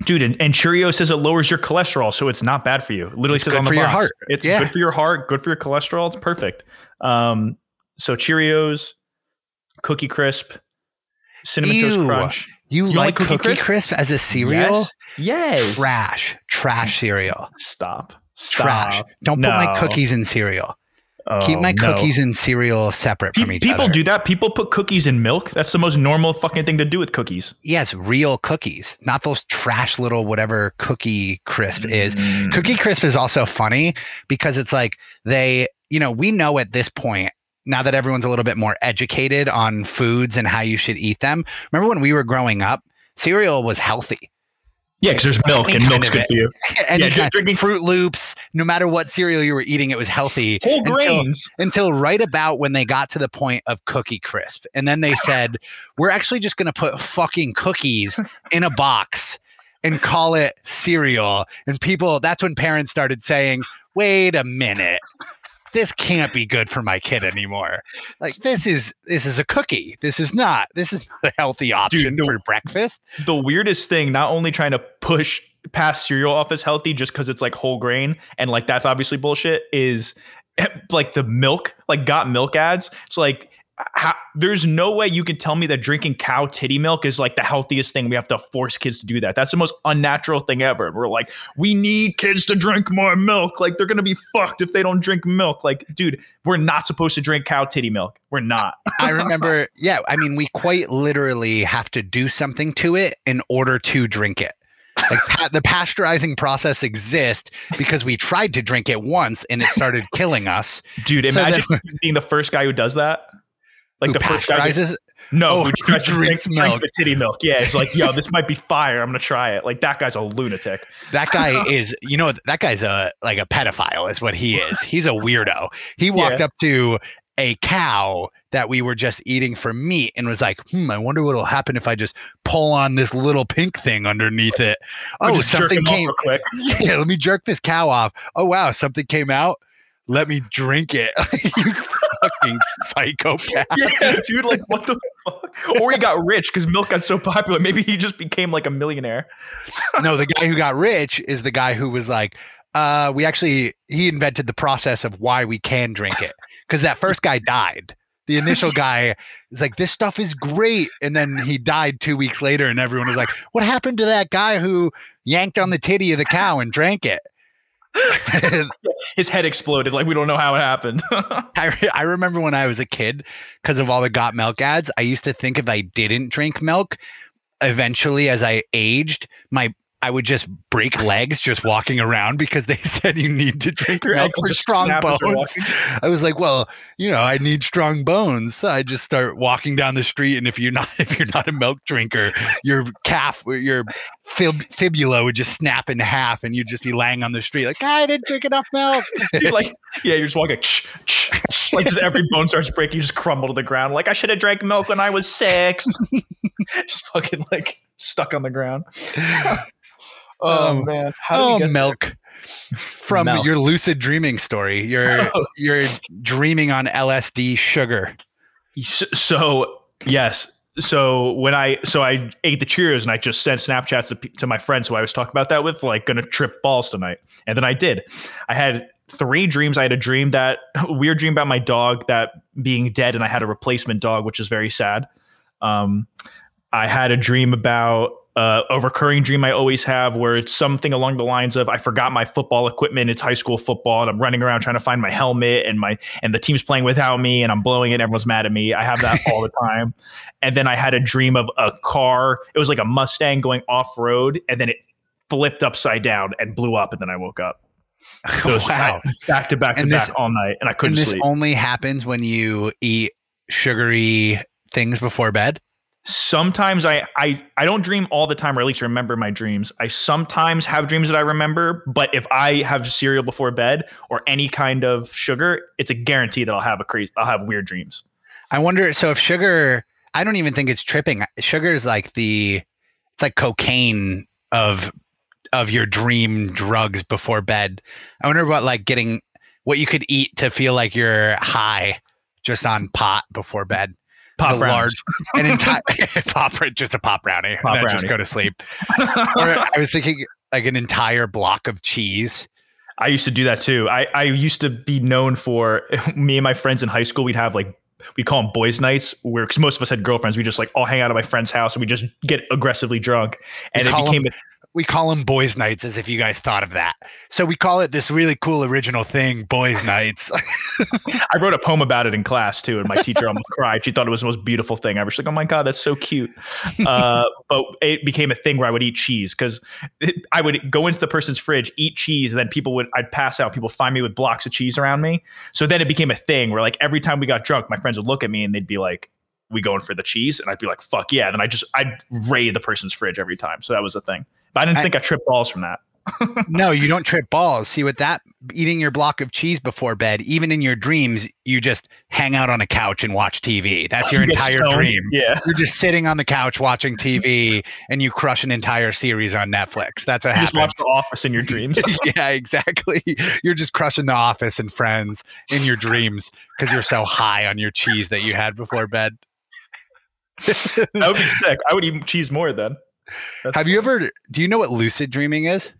Dude, and, and Cheerio says it lowers your cholesterol, so it's not bad for you. It literally It's says on the for your box. heart. It's Yeah. good for your heart, good for your cholesterol. It's perfect. Um, so Cheerios, Cookie Crisp, Cinnamon Toast Crunch. You, You like like Cookie, Cookie Crisp? as a cereal? Yes. Yes. Trash, trash cereal. Stop. Trash. Don't put my cookies in cereal. Oh, Keep my no. cookies and cereal separate Pe- from each people other. do that. People put cookies in milk. That's the most normal fucking thing to do with cookies. Yes, real cookies, not those trash little whatever Cookie Crisp is. Mm. Cookie Crisp is also funny because it's like they, you know, we know at this point now that everyone's a little bit more educated on foods and how you should eat them. Remember when we were growing up, cereal was healthy. Yeah, because there's milk and milk's good for you. And Yeah, got drinking- Froot Loops, no matter what cereal you were eating, it was healthy. Whole Until- grains. until right about when they got to the point of Cookie Crisp. And then they said, we're actually just going to put fucking cookies in a box and call it cereal. And people, that's when parents started saying, wait a minute. This can't be good for my kid anymore. Like this is this is a cookie. This is not. This is not a healthy option the- for breakfast. the weirdest thing, not only trying to push past cereal off as healthy just because it's like whole grain and like that's obviously bullshit, is eh, like the milk, like got milk ads. It's like how, there's no way you can tell me that drinking cow titty milk is like the healthiest thing. We have to force kids to do that. That's the most unnatural thing ever. We're like, we need kids to drink more milk. Like they're gonna be fucked if they don't drink milk. Like, dude, we're not supposed to drink cow titty milk. We're not. I remember, yeah, I mean, we quite literally have to do something to it in order to drink it. Like pa- the pasteurizing process exists because we tried to drink it once and it started killing us. Dude, So imagine being the first guy who does that. Like Who the first guy pasteurizes. No, Oh, who who tries to drink, drinks drink the titty milk. Yeah, it's like, yo, this might be fire. I'm gonna try it. Like that guy's a lunatic. That guy is, you know, that guy's a like a pedophile, is what he is. He's a weirdo. He walked up to a cow that we were just eating for meat and was like, "Hmm, I wonder what'll happen if I just pull on this little pink thing underneath it." Oh, something came. quick. yeah, let me jerk this cow off. Oh wow, something came out. Let me drink it. you fucking psychopath. Yeah, dude. Like, what the fuck? Or he got rich because milk got so popular. Maybe he just became like a millionaire. no, the guy who got rich is the guy who was like, uh, we actually he invented the process of why we can drink it. Because that first guy died. The initial guy is like, this stuff is great. And then he died two weeks later, and everyone was like, What happened to that guy who yanked on the titty of the cow and drank it? His head exploded. Like we don't know how it happened. I, re- I remember when I was a kid, because of all the got milk ads, I used to think if I didn't drink milk, eventually as I aged, my I would just break legs just walking around because they said you need to drink Your milk for strong snap as you're bones. I was like, well, you know, I need strong bones. So I just start walking down the street, and if you're not if you're not a milk drinker, your calf, your fib, fibula would just snap in half, and you'd just be laying on the street like, I didn't drink enough milk. You're like, yeah, you're just walking. ch- ch- ch- like just every bone starts breaking. You just crumble to the ground. Like I should have drank milk when I was six. just fucking like stuck on the ground. Oh, Oh. man, how did oh, we oh, get there? milk. From Milk. your lucid dreaming story, you're you're dreaming on LSD sugar. S- So yes. So when I so I ate the Cheerios and I just sent Snapchats to, to my friends who I was talking about that with, like gonna trip balls tonight, and then I did. I had three dreams. I had a dream that weird dream about my dog that being dead, and I had a replacement dog, which is very sad. Um, I had a dream about uh, a recurring dream I always have where it's something along the lines of I forgot my football equipment. It's high school football, and I'm running around trying to find my helmet, and my and the team's playing without me, and I'm blowing it. Everyone's mad at me. I have that all the time. And then I had a dream of a car. It was like a Mustang going off road, and then it flipped upside down and blew up. And then I woke up. Wow. back to back to And back this- all night, and I couldn't And this sleep. only happens when you eat sugary things before bed. Sometimes I, I I don't dream all the time, or at least remember my dreams. I sometimes have dreams that I remember, but if I have cereal before bed or any kind of sugar, it's a guarantee that I'll have a crazy I'll have weird dreams. I wonder. So if sugar, I don't even think it's tripping. Sugar is like the, it's like cocaine of, of your dream drugs before bed. I wonder about like getting what you could eat to feel like you're high, just on pot before bed. Pop a large, an entire pop, just a pop brownie, Pop and then just brownies. go to sleep. or I was thinking like an entire block of cheese. I used to do that too. I, I used to be known for me and my friends in high school. We'd have like we call them boys' nights, where because most of us had girlfriends. We just like all hang out at my friend's house and we just get aggressively drunk, and We it became. them- We call them boys' nights, as if you guys thought of that. So we call it this really cool original thing, boys' nights. I wrote a poem about it in class too, and my teacher almost cried. She thought it was the most beautiful thing ever. She's like, "Oh my god, that's so cute." Uh, but it became a thing where I would eat cheese because I would go into the person's fridge, eat cheese, and then people would I'd pass out. People find me with blocks of cheese around me. So then it became a thing where like every time we got drunk, my friends would look at me and they'd be like, "We going for the cheese?" And I'd be like, "Fuck yeah!" Then I just I'd raid the person's fridge every time. So that was a thing. But I didn't I- think I tripped balls from that. no, you don't trip balls. See, with that, eating your block of cheese before bed, even in your dreams, you just hang out on a couch and watch TV. That's your You entire dream. Yeah. You're just sitting on the couch watching TV and you crush an entire series on Netflix. That's what You just watch. The Office in your dreams. yeah, exactly. You're just crushing The Office and Friends in your dreams because you're so high on your cheese that you had before bed. that would be sick. I would eat cheese more then. That's Have you ever? Do you know what lucid dreaming is?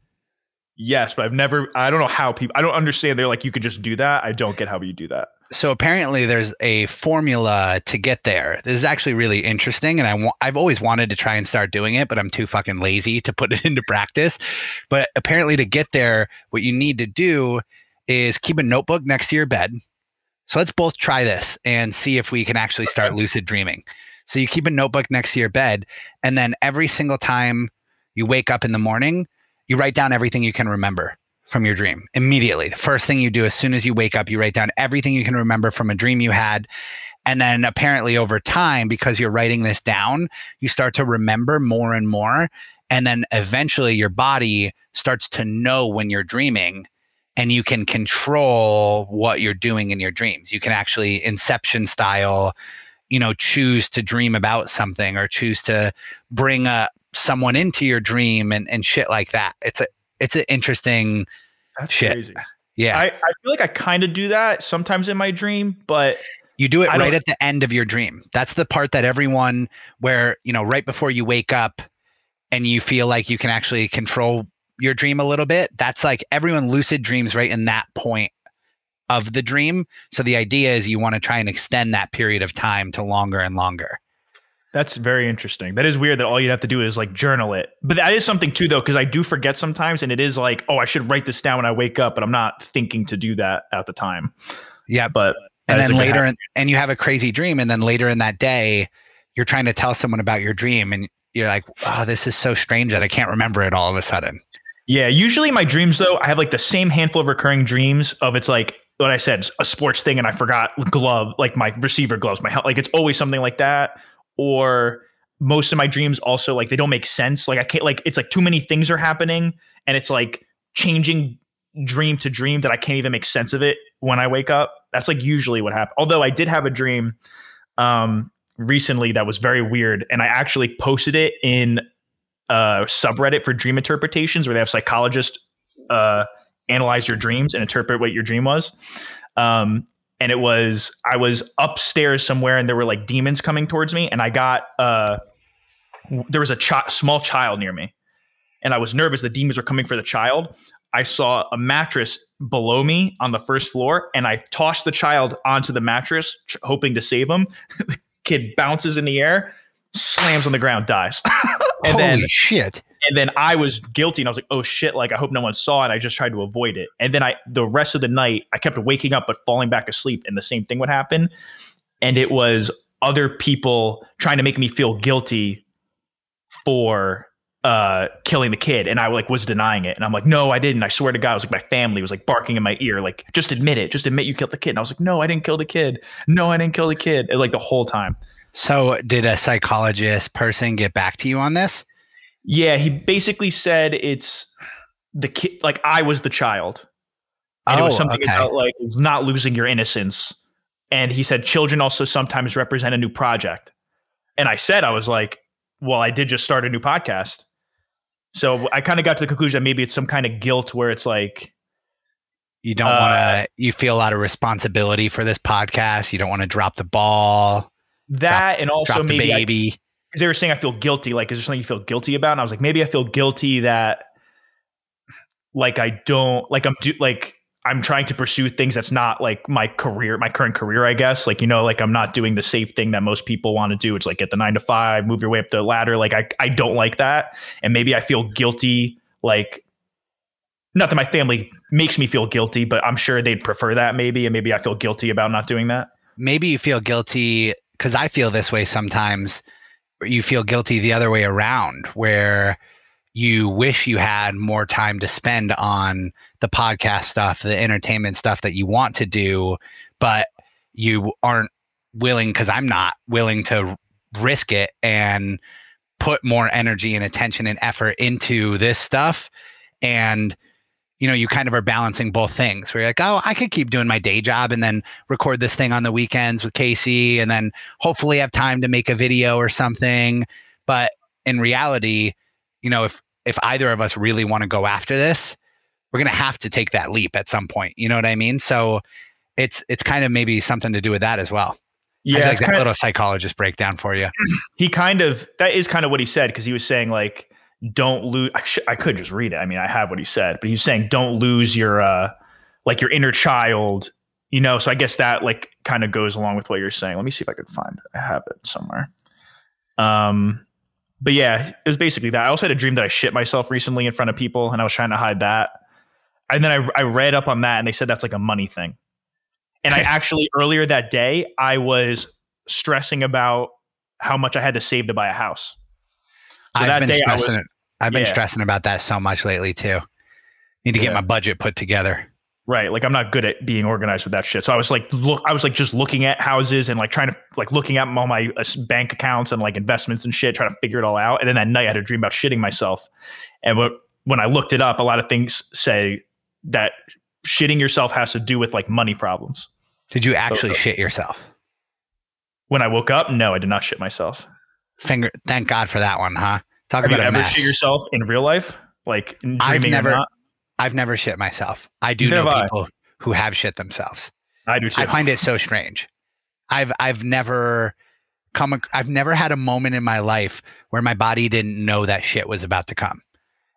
Yes, but I've never. I don't know how people. I don't understand. They're like, you could just do that. I don't get how you do that. so apparently there's a formula to get there. This is actually really interesting, and I wa- I've always wanted to try and start doing it, but I'm too fucking lazy to put it into practice. But apparently, to get there, what you need to do is keep a notebook next to your bed. So let's both try this and see if we can actually start lucid dreaming. So you keep a notebook next to your bed, and then every single time you wake up in the morning, you write down everything you can remember from your dream immediately. The first thing you do as soon as you wake up, you write down everything you can remember from a dream you had. And then apparently over time, because you're writing this down, you start to remember more and more. And then eventually your body starts to know when you're dreaming and you can control what you're doing in your dreams. You can actually inception style, you know, choose to dream about something or choose to bring a someone into your dream and, and shit like that. It's a it's an interesting That's Shit. crazy. yeah. I, I feel like I kind of do that sometimes in my dream, but You do it I right don't- at the end of your dream. That's the part that everyone, where, you know, right before you wake up and you feel like you can actually control your dream a little bit. That's like everyone lucid dreams right in that point of the dream. So the idea is you want to try and extend that period of time to longer and longer. that's very interesting. That is weird that all you'd have to do is like journal it. But that is something too, though, because I do forget sometimes, and it is like, oh, I should write this down when I wake up, but I'm not thinking to do that at the time. Yeah. But And then later, in, and you have a crazy dream. And then later in that day, you're trying to tell someone about your dream. And you're like, oh, this is so strange that I can't remember it all of a sudden. Yeah, usually my dreams though, I have like the same handful of recurring dreams of it's like what I said, a sports thing, and I forgot glove, like my receiver gloves, my hel- like it's always something like that. Or most of my dreams also like they don't make sense. Like I can't like it's like too many things are happening, and it's like changing dream to dream that I can't even make sense of it when I wake up. That's like usually what happens. Although I did have a dream um recently that was very weird, and I actually posted it in uh subreddit for dream interpretations where they have psychologists uh analyze your dreams and interpret what your dream was. Um and it was i was upstairs somewhere and there were like demons coming towards me and i got uh there was a chi- small child near me. And i was nervous the demons were coming for the child. I saw a mattress below me on the first floor and i tossed the child onto the mattress tr- hoping to save him. The kid bounces in the air slams on the ground dies. And Holy then shit. And then I was guilty and I was like, oh shit, like I hope no one saw it. I just tried to avoid it. And then I the rest of the night I kept waking up but falling back asleep and the same thing would happen. And it was other people trying to make me feel guilty for uh killing the kid and I like was denying it and I'm like no I didn't I swear to God I was like my family was like barking in my ear like just admit it just admit you killed the kid and I was like no I didn't kill the kid no I didn't kill the kid and, like the whole time So, did a psychologist person get back to you on this? Yeah, he basically said it's the kid. Like I was the child, and it was Oh, something okay. about like not losing your innocence. And he said children also sometimes represent a new project. And I said I was like, well, I did just start a new podcast. So I kind of got to the conclusion that maybe it's some kind of guilt where it's like, You don't Uh, want to. You feel a lot of responsibility for this podcast. You don't want to drop the ball, that and also drop maybe baby. Because they were saying I feel guilty. Like, is there something you feel guilty about? And I was like, maybe I feel guilty that, like, I don't like I'm do like I'm trying to pursue things that's not like my career, my current career. I guess, like you know, like I'm not doing the safe thing that most people want to do. It's like get the nine to five, move your way up the ladder. Like I I don't like that, and maybe I feel guilty. Like, not that my family makes me feel guilty, but I'm sure they'd prefer that maybe, and maybe I feel guilty about not doing that. maybe you feel guilty because I feel this way sometimes. You feel guilty the other way around, where you wish you had more time to spend on the podcast stuff, the entertainment stuff that you want to do, but you aren't willing because I'm not willing to risk it and put more energy and attention and effort into this stuff. And you know, you kind of are balancing both things where you're like, oh, I could keep doing my day job and then record this thing on the weekends with Casey and then hopefully have time to make a video or something. But in reality, you know, if if either of us really want to go after this, we're gonna have to take that leap at some point. You know what I mean? So it's it's kind of maybe something to do with that as well. Yeah, like that kind of, little psychologist breakdown for you. he kind of that is kind of what he said because he was saying like don't lose I, sh- I could just read it. I mean i have what he said but he's saying don't lose your uh like your inner child you know? So i guess that like kind of goes along with what you're saying. Let me see if i could find it. I have it somewhere. Um but yeah it was basically that. I also had a dream that i shit myself recently in front of people and i was trying to hide that. And then i, I read up on that and they said that's like a money thing. And i actually earlier that day i was stressing about how much i had to save to buy a house. So I've that been day I was stressing I've been yeah. stressing about that so much lately too. Need to get Yeah. my budget put together. right. Like I'm not good at being organized with that shit. So I was like, look, I was like just looking at houses and like trying to like looking at all my uh, bank accounts and like investments and shit, trying to figure it all out. And then that night I had a dream about shitting myself. And what, when I looked it up, a lot of things say that shitting yourself has to do with like money problems. Did you actually Okay. shit yourself? When I woke up, no, I did not shit myself. Finger thank God for that one, huh? Talk Have you about a ever mess. shit yourself in real life? Like I've never? I've never shit myself. I do Neither know I. people who have shit themselves. I do too. I find it so strange. I've I've never come I've never had a moment in my life where my body didn't know that shit was about to come.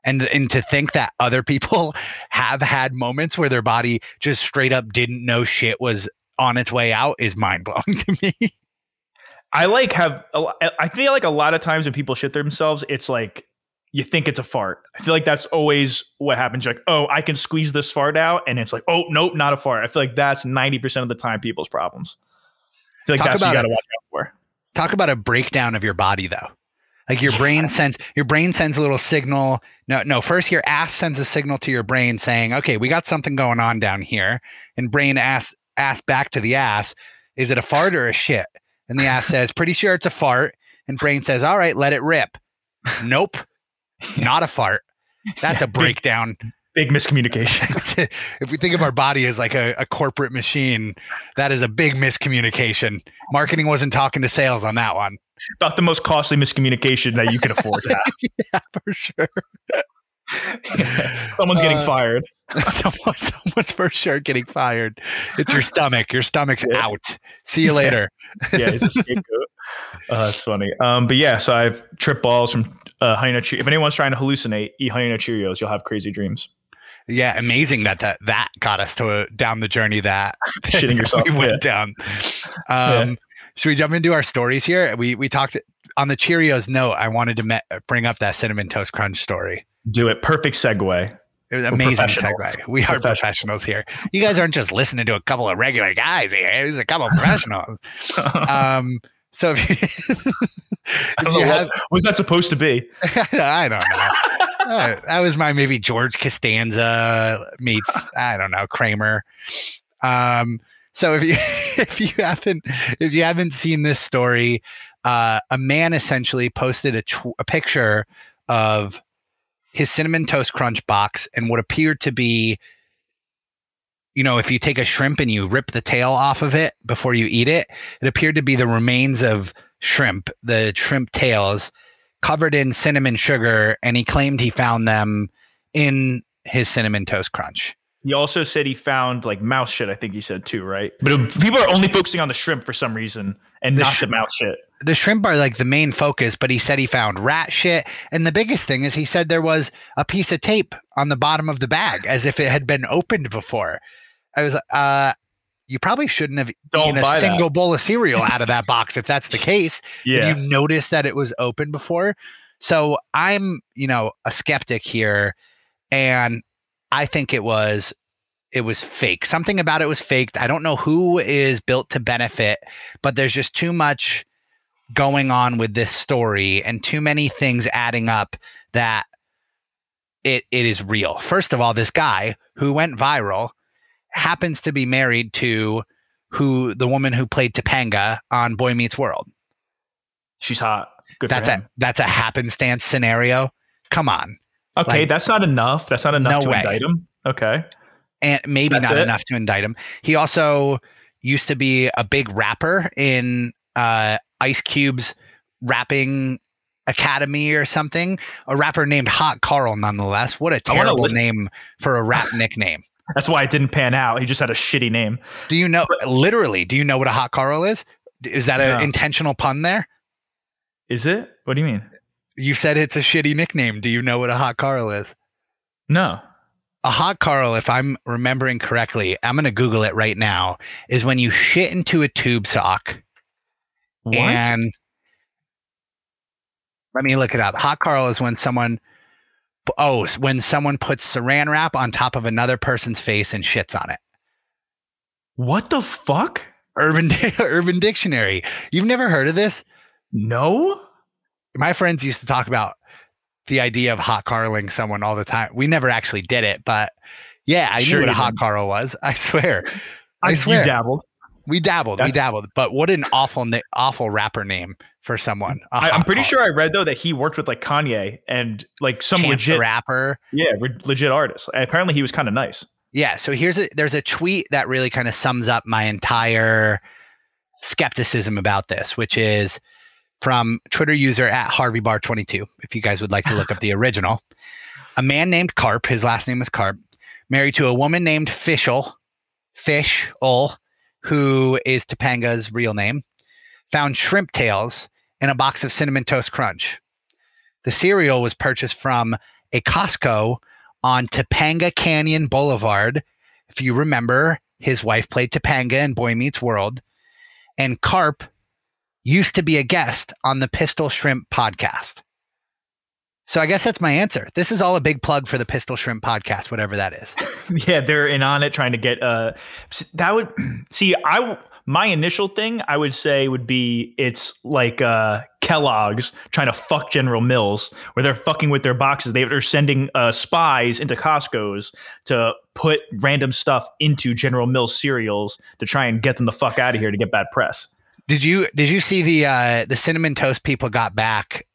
And and to think that other people have had moments where their body just straight up didn't know shit was on its way out is mind blowing to me. I like have I feel like a lot of times when people shit themselves, it's like you think it's a fart. I feel like that's always what happens. You're like, oh, I can squeeze this fart out, and it's like, oh, nope, not a fart. I feel like that's ninety percent of the time people's problems. I feel like Talk that's what you about got to watch out for. Talk about a breakdown of your body though. Like your brain sends your brain sends a little signal. No, no, first your ass sends a signal to your brain saying, "Okay, we got something going on down here." And brain asks asks back to the ass, "Is it a fart or a shit?" And the ass says, "Pretty sure it's a fart." And brain says, "All right, let it rip." Nope. Not a fart. That's Yeah, a big- breakdown. Big miscommunication. if we think of our body as like a, a corporate machine, that is a big miscommunication. Marketing wasn't talking to sales on that one. About the most costly miscommunication that you can afford to have. yeah, for sure. Someone's getting Uh, fired. Someone, someone's for sure getting fired. It's your stomach. Your stomach's Yeah. out. See you later. Yeah, it's a scapegoat. Oh, that's funny. Um, but yeah, so I've tripped balls from uh, Honey Nut Cheerios. If anyone's trying to hallucinate, eat Honey Nut Cheerios. You'll have crazy dreams. Yeah, amazing that that, that got us to a, down the journey that Shitting yourself. we went down. Um, Should we jump into our stories here? We we talked on the Cheerios note. I wanted to me- bring up that cinnamon toast crunch story. Do it. Perfect segue. It was amazing segue. We are Professionals. professionals here. You guys aren't just listening to a couple of regular guys here. It was a couple of professionals. um, so if you, if you have, what was that supposed to be. I don't know. Uh, that was my maybe George Costanza meets I don't know Kramer. Um, so if you if you haven't if you haven't seen this story, uh, a man essentially posted a, tw- a picture of his cinnamon toast crunch box and what appeared to be you know if you take a shrimp and you rip the tail off of it before you eat it it appeared to be the remains of shrimp the shrimp tails covered in cinnamon sugar and he claimed he found them in his cinnamon toast crunch He also said he found like mouse shit. I think he said too, right? But people are only focusing on the shrimp for some reason and The not sh- the mouse shit. the shrimp are like the main focus, but he said he found rat shit. And the biggest thing is he said there was a piece of tape on the bottom of the bag as if it had been opened before. I was like, uh, you probably shouldn't have Don't eaten a buy that. single bowl of cereal out of that box if that's the case. Yeah. If you noticed that it was open before. So I'm, you know, a skeptic here. And I think it was it was fake. Something about it was faked. I don't know who is built to benefit, but there's just too much going on with this story and too many things adding up that it it is real. First of all, this guy who went viral happens to be married to who the woman who played Topanga on Boy Meets World. She's hot. Good That's a that's a happenstance scenario. Come on. Okay, like- that's not enough. That's not enough No to way. indict him. Okay. and maybe That's not it? enough to indict him. He also used to be a big rapper in uh, Ice Cube's rapping academy or something. A rapper named Hot Carl, nonetheless. What a terrible listen- name for a rap nickname. That's why it didn't pan out. He just had a shitty name. Do you know? Literally, do you know what a Hot Carl is? Is that an intentional pun there? Is it? What do you mean? You said it's a shitty nickname. Do you know what a Hot Carl is? No. A hot Carl, if I'm remembering correctly, I'm going to Google it right now, is when you shit into a tube sock What? And let me look it up. Hot Carl is when someone, oh, when someone puts saran wrap on top of another person's face and shits on it. what the fuck? Urban Urban Dictionary. You've never heard of this? No? My friends used to talk about the idea of hot carling someone all the time. We never actually did it, but yeah, I Sure knew what a hot. Carl was. I swear. I You swear. dabbled. We dabbled. That's- we dabbled. But what an awful, awful rapper name for someone. I, am pretty Carl. sure I read though that he worked with like Kanye and like some Chance legit, rapper. yeah, re- legit artist. And apparently, he was kind of nice. Yeah. So here's a there's a tweet that really kind of sums up my entire skepticism about this, which is from Twitter user at Harvey Bar 22, If you guys would like to look up the original, a man named Karp, his last name is Karp, married to a woman named Fishel, Fish Ul, who is Topanga's real name, found shrimp tails in a box of cinnamon toast crunch. The cereal was purchased from a Costco on Topanga Canyon Boulevard. If you remember, his wife played Topanga in Boy Meets World. And Karp used to be a guest on the Pistol Shrimp podcast. So I guess that's my answer. This is all a big plug for the Pistol Shrimp podcast, whatever that is. yeah, they're in on it trying to get uh that would see I my initial thing I would say would be it's like uh Kellogg's trying to fuck General Mills where they're fucking with their boxes. They- They're sending uh spies into Costco's to put random stuff into General Mills cereals to try and get them the fuck out of here to get bad press. Did you did you see the uh the cinnamon toast people got back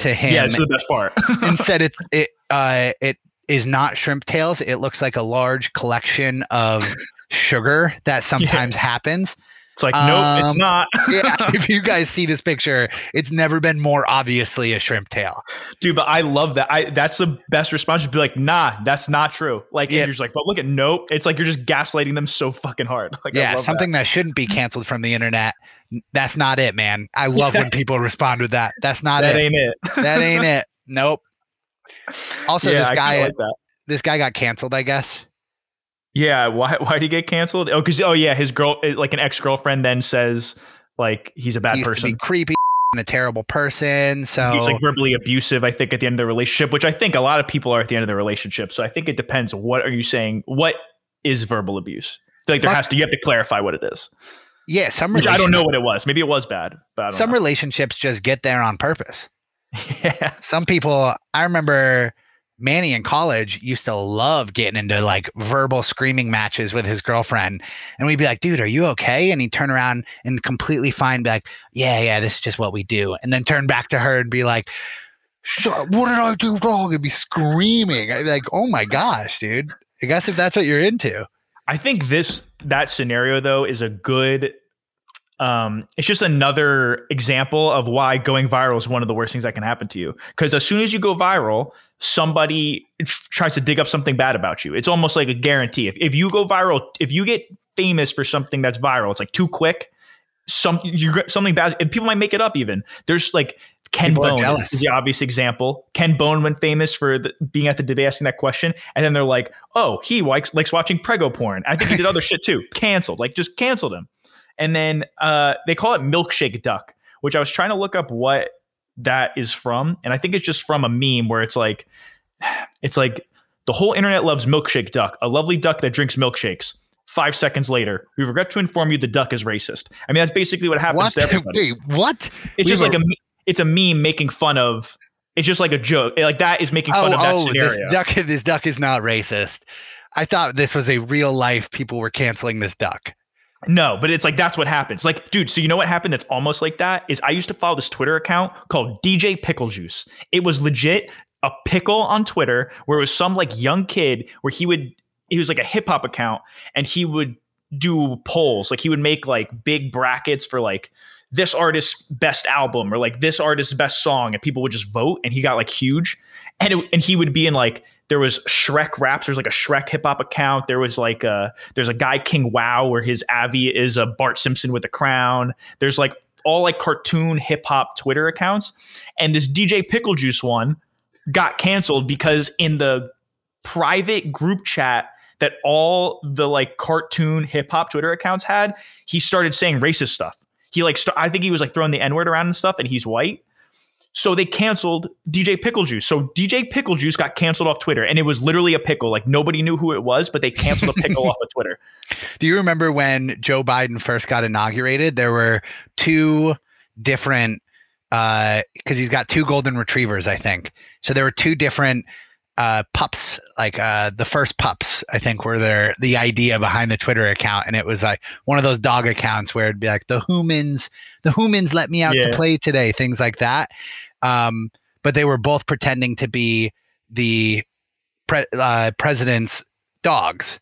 to him Yeah, it's the best part. and said it's it uh it is not shrimp tails. It looks like a large collection of sugar that sometimes happens. It's like nope, it's Um, not. yeah, if you guys see this picture, it's never been more obviously a shrimp tail. Dude, but I love that. I that's the best response. Just be like, nah, that's not true. Like, Yeah. you're just like, but look at nope. It's like you're just gaslighting them so fucking hard. Like, I yeah, something that. shouldn't be canceled from the internet. That's not it, man. I love when people respond with that. That's not That it. That ain't it. that ain't it. Nope. Also, yeah, this guy, like this guy got canceled. I guess. Yeah, why why did he get canceled? Oh, because oh yeah, his girl, eh, like an ex girlfriend, then says like he's a bad he person. creepy and a terrible person. So He's like verbally abusive. I think at the end of the relationship, which I think a lot of people are at the end of the relationship. So I think it depends. What are you saying? What is verbal abuse? I feel like there Fuck- has to. You have to clarify what it is. Yeah, some Which I don't know what it was. Maybe it was bad, but I don't Some know. relationships just get there on purpose. yeah. Some people, I remember Manny in college used to love getting into like verbal screaming matches with his girlfriend. And we'd be like, dude, are you okay? And he'd turn around and completely fine, be like, yeah, yeah, this is just what we do. And then turn back to her and be like, what did I do wrong? And be screaming. I'd be like, oh my gosh, dude. I guess if that's what you're into. I think this that scenario though is a good um it's just another example of why going viral is one of the worst things that can happen to you. Because as soon as you go viral somebody f- tries to dig up something bad about you. It's almost like a guarantee. If, if you go viral if you get famous for something that's viral it's like too quick some you something bad people might make it up even. There's like Ken People Bone is the obvious example. Ken Bone went famous for the, being at the debate asking that question, and then they're like, "Oh, he likes likes watching prego porn." I think he did other shit too. Canceled, like just canceled him. And then uh, they call it milkshake duck, which I was trying to look up what that is from, and I think it's just from a meme where it's like, it's like the whole internet loves milkshake duck, a lovely duck that drinks milkshakes. Five seconds later, we regret to inform you the duck is racist. I mean, that's basically what happens What? to everybody. Wait, what? It's We just were- like a it's a meme making fun of. It's just like a joke. Like that is making fun of that scenario. Oh, this duck, this duck is not racist. I thought this was a real life. People were canceling this duck. No, but it's like that's what happens. Like, dude, so you know what happened that's almost like that is I used to follow this Twitter account called DJ Pickle Juice. It was legit a pickle on Twitter where it was some like young kid where he would he was like a hip hop account and he would do polls. Like he would make like big brackets for like this artist's best album or like this artist's best song and people would just vote and he got like huge. And it, and he would be in like there was Shrek raps. There's like a Shrek hip hop account. There was like a there's a guy King Wow where his Avi is a Bart Simpson with a crown. There's like all like cartoon hip hop Twitter accounts, and this DJ Pickle Juice one got canceled because in the private group chat that all the like cartoon hip hop Twitter accounts had, he started saying racist stuff. He like st- I think he was like throwing the N word around and stuff, and he's white. So they canceled DJ Pickle Juice. So DJ Pickle Juice got canceled off Twitter, and it was literally a pickle. Like nobody knew who it was, but they canceled a pickle off of Twitter. Do you remember when Joe Biden first got inaugurated? There were two different uh because he's got two golden retrievers, I think. So there were two different uh, pups, like uh, the first pups, I think, were there the idea behind the Twitter account, and it was like one of those dog accounts where it'd be like the humans, the humans let me out to play today, things like that. Um, but they were both pretending to be the pre- uh, president's dogs,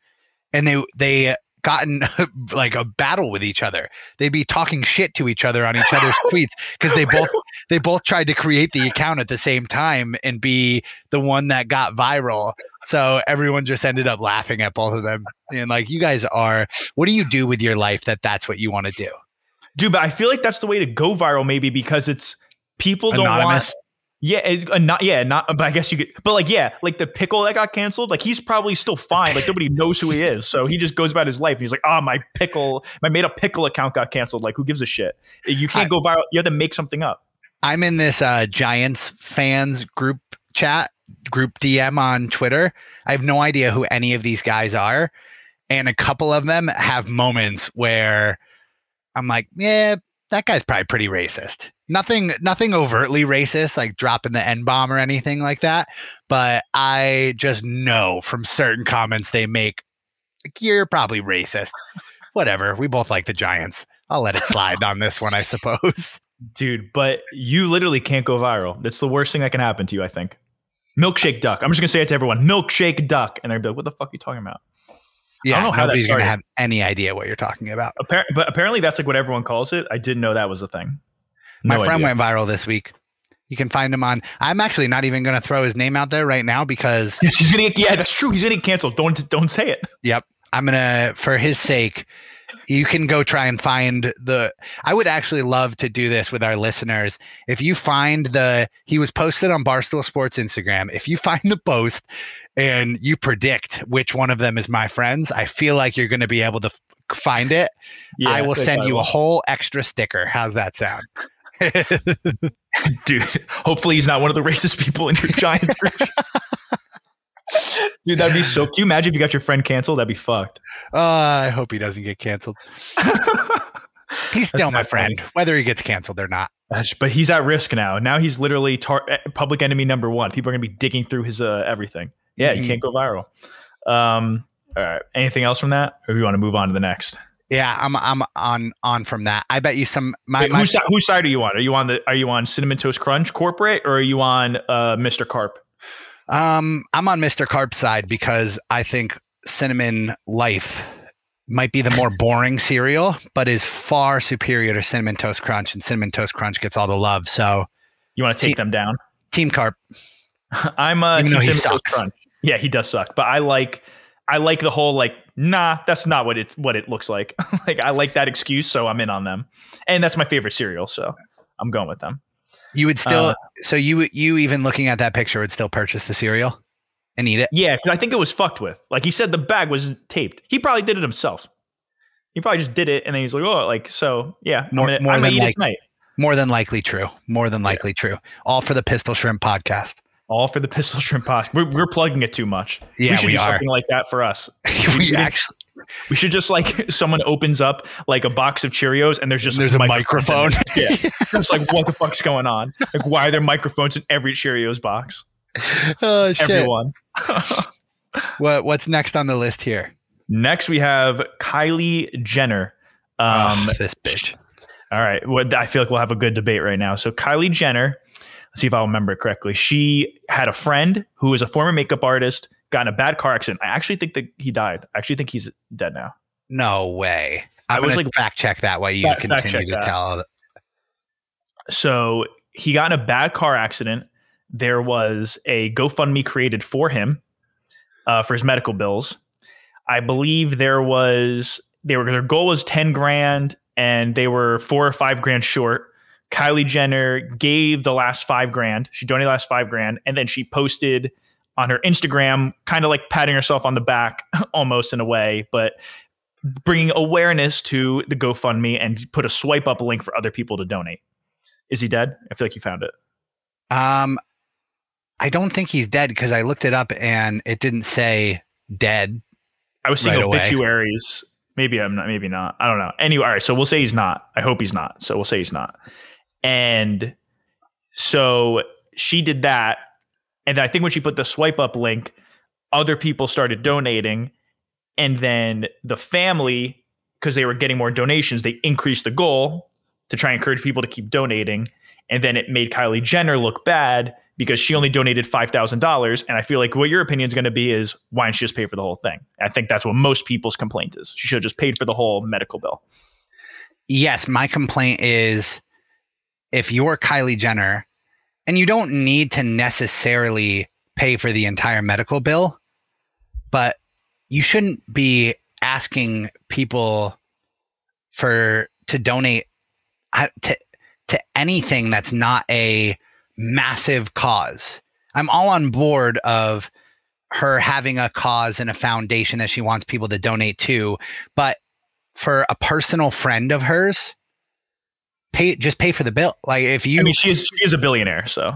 and they they got in like a battle with each other. They'd be talking shit to each other on each other's tweets because they both they both tried to create the account at the same time and be the one that got viral. So everyone just ended up laughing at both of them and like you guys are. What do you do with your life that that's what you want to do? Dude, but I feel like that's the way to go viral, maybe because it's people don't Anonymous? want. Yeah, it, uh, not yeah, not. But I guess you could. But like, yeah, like the pickle that got canceled. Like he's probably still fine. Like nobody knows who he is, so he just goes about his life. And he's like, ah, my pickle, my made up pickle account got canceled. Like, who gives a shit? You can't I- go viral. You have to make something up. I'm in this uh, Giants fans group chat, group DM on Twitter. I have no idea who any of these guys are. And a couple of them have moments where I'm like, yeah, that guy's probably pretty racist. Nothing, nothing overtly racist, like dropping the N bomb or anything like that. But I just know from certain comments they make, like, you're probably racist. Whatever. We both like the Giants. I'll let it slide on this one, I suppose. Dude, but you literally can't go viral. That's the worst thing that can happen to you, I think. Milkshake duck. I'm just gonna say it to everyone. Milkshake duck. And they're like, what the fuck are you talking about? Yeah, I don't know how nobody's gonna have any idea what you're talking about. Appar- but apparently that's like what everyone calls it. I didn't know that was a thing. My friend idea. went viral this week. You can find him on. I'm actually not even going to throw his name out there right now because Yes, he's gonna get, yeah, that's true. He's gonna get canceled. Don't don't say it. Yep. I'm gonna for his sake, you can go try and find the I would actually love to do this with our listeners. If you find the he was posted on Barstool Sports Instagram, if you find the post and you predict which one of them is my friends, I feel like you're gonna be able to f- find it. Yeah, I will send you a whole extra sticker. How's that sound? dude. Hopefully he's not one of the racist people in your Giants group. dude, that'd be so. Can you imagine if you got your friend canceled? That'd be fucked. Uh, I hope he doesn't get canceled. He's still my not funny. friend, whether he gets canceled or not. But he's at risk now. Now he's literally tar- eh, public enemy number one. People are gonna be digging through his uh, everything. Yeah, you can't go viral. Um, all right. Anything else from that, or do you want to move on to the next? Yeah, I'm I'm on on from that. I bet you some my, Wait, my whose, whose side are you on? Are you on the Are you on Cinnamon Toast Crunch corporate, or are you on uh, Mr. Karp? um I'm on Mr. Karp's side because I think cinnamon life might be the more boring cereal, but is far superior to cinnamon toast crunch, and cinnamon toast crunch gets all the love. So You want to take See- them down? Team Karp, I'm uh, Even Team Cinnamon Toast. Crunch. Yeah, he does suck, but I like I like the whole like nah, that's not what it's what it looks like. like I like that excuse, so I'm in on them, and that's my favorite cereal, so I'm going with them. you would still Uh, so you you even looking at that picture would still purchase the cereal and eat it. Yeah, because I think it was fucked with. Like he said, the bag was taped. He probably did it himself. He probably just did it, and then he's like, oh, like so. Yeah, More- gonna, more than eat it like- More than likely true. More than likely true. All for the Pistol Shrimp podcast. All for the pistol shrimp pasta. We're, we're plugging it too much. Yeah, we should we do are. something like that for us. we we- actually We should just like someone opens up like a box of Cheerios and there's just There's a microphone. Yeah, it's like what the fuck's going on? Like why are there microphones in every Cheerios box? oh shit. Everyone. What what's next on the list here? Next we have Kylie Jenner. Um, oh, this bitch. All right. What I feel like we'll have a good debate right now. So Kylie Jenner, see if I'll remember correctly. She had a friend who was a former makeup artist, got in a bad car accident. I actually think that he died. I actually think he's dead now. No way. I I'm was like- fact check that while you Fact- fact continue check to that. tell. So he got in a bad car accident. There was a GoFundMe created for him uh, for his medical bills. I believe there was they were their goal was ten grand, and they were four or five grand short. Kylie Jenner gave the last five grand. She donated the last five grand, and then she posted on her Instagram, kind of like patting herself on the back, almost in a way, but bringing awareness to the GoFundMe and put a swipe up link for other people to donate. Is he dead? I feel like you found it. Um I don't think he's dead because I looked it up and it didn't say dead. I was seeing Right away. obituaries. Maybe I'm not. Maybe not. I don't know. Anyway, all right. So we'll say he's not. I hope he's not. So we'll say he's not. And so she did that, and I think when she put the swipe up link, other people started donating, and then the family, because they were getting more donations, they increased the goal to try and encourage people to keep donating, and then it made Kylie Jenner look bad because she only donated five thousand dollars. And I feel like what your opinion is going to be is why didn't she just pay for the whole thing? I think that's what most people's complaint is. She should have just paid for the whole medical bill. Yes, my complaint is if you're Kylie Jenner and you don't need to necessarily pay for the entire medical bill, but you shouldn't be asking people for to donate uh, to to anything that's not a massive cause. I'm all on board of her having a cause and a foundation that she wants people to donate to, but for a personal friend of hers, pay just pay for the bill. Like if you I mean, she is she is a billionaire, so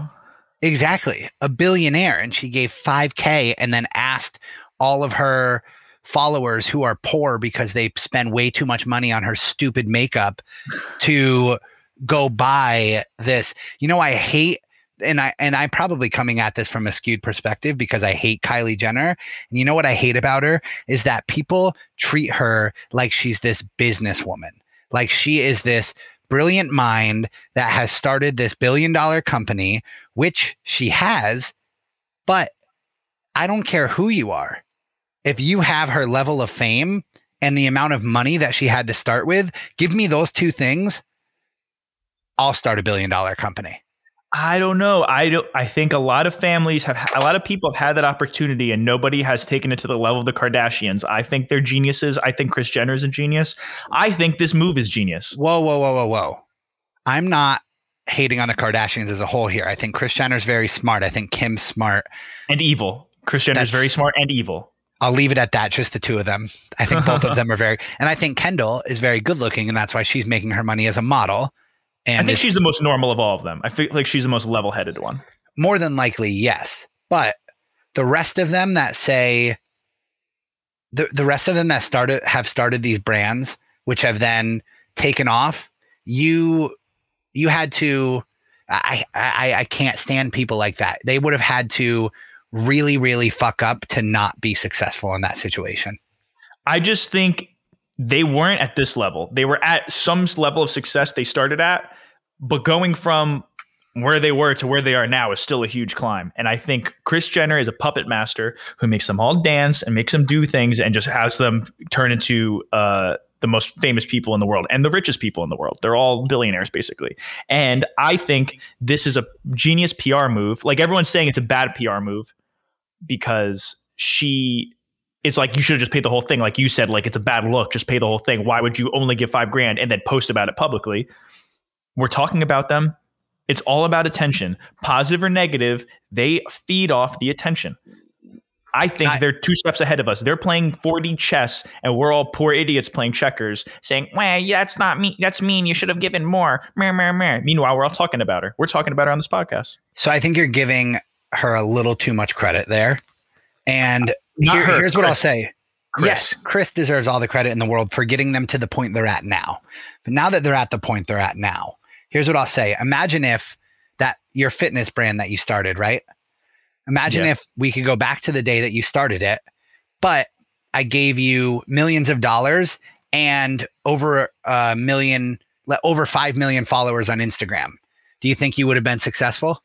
exactly a billionaire, and she gave five k and then asked all of her followers who are poor because they spend way too much money on her stupid makeup to go buy this. You know, I hate and I and I'm probably coming at this from a skewed perspective because I hate Kylie Jenner. And you know what I hate about her is that people treat her like she's this businesswoman. Like she is this brilliant mind that has started this billion dollar company, which she has, but I don't care who you are. If you have her level of fame and the amount of money that she had to start with, give me those two things. I'll start a billion dollar company. I don't know. I don't. I think a lot of families have, a lot of people have had that opportunity, and nobody has taken it to the level of the Kardashians. I think they're geniuses. I think Kris Jenner is a genius. I think this move is genius. Whoa, whoa, whoa, whoa, whoa. I'm not hating on the Kardashians as a whole here. I think Kris Jenner's very smart. I think Kim's smart. and evil. Kris Jenner is That's- very smart and evil. I'll leave it at that, just the two of them. I think both of them are very, and I think Kendall is very good looking, and that's why she's making her money as a model. I think she's the most normal of all of them. I feel like she's the most level-headed one. more than likely, yes. But the rest of them that say, the, the rest of them that started have started these brands, which have then taken off, you you had to I, I I can't stand people like that. They would have had to really, really fuck up to not be successful in that situation. I just think they weren't at this level. They were at some level of success they started at, but going from where they were to where they are now is still a huge climb. And I think Kris Jenner is a puppet master who makes them all dance and makes them do things and just has them turn into uh, the most famous people in the world and the richest people in the world. They're all billionaires basically. And I think this is a genius PR move. Like everyone's saying it's a bad PR move because she it's like you should have just paid the whole thing. Like you said, like it's a bad look. Just pay the whole thing. Why would you only give five grand and then post about it publicly? We're talking about them. It's all about attention, positive or negative. They feed off the attention. I think I- they're two steps ahead of us. They're playing 4D chess, and we're all poor idiots playing checkers, saying, "Well, yeah, that's not me. That's mean. You should have given more." Meh, meh, meh. Meanwhile, we're all talking about her. We're talking about her on this podcast. So I think you're giving her a little too much credit there. And here- her, here's what I'll say. Kris. Yes, Kris deserves all the credit in the world for getting them to the point they're at now. But now that they're at the point they're at now, here's what I'll say. Imagine if that your fitness brand that you started, right? Imagine Yeah. if we could go back to the day that you started it, but I gave you millions of dollars and over a million, over 5 million followers on Instagram. Do you think you would have been successful?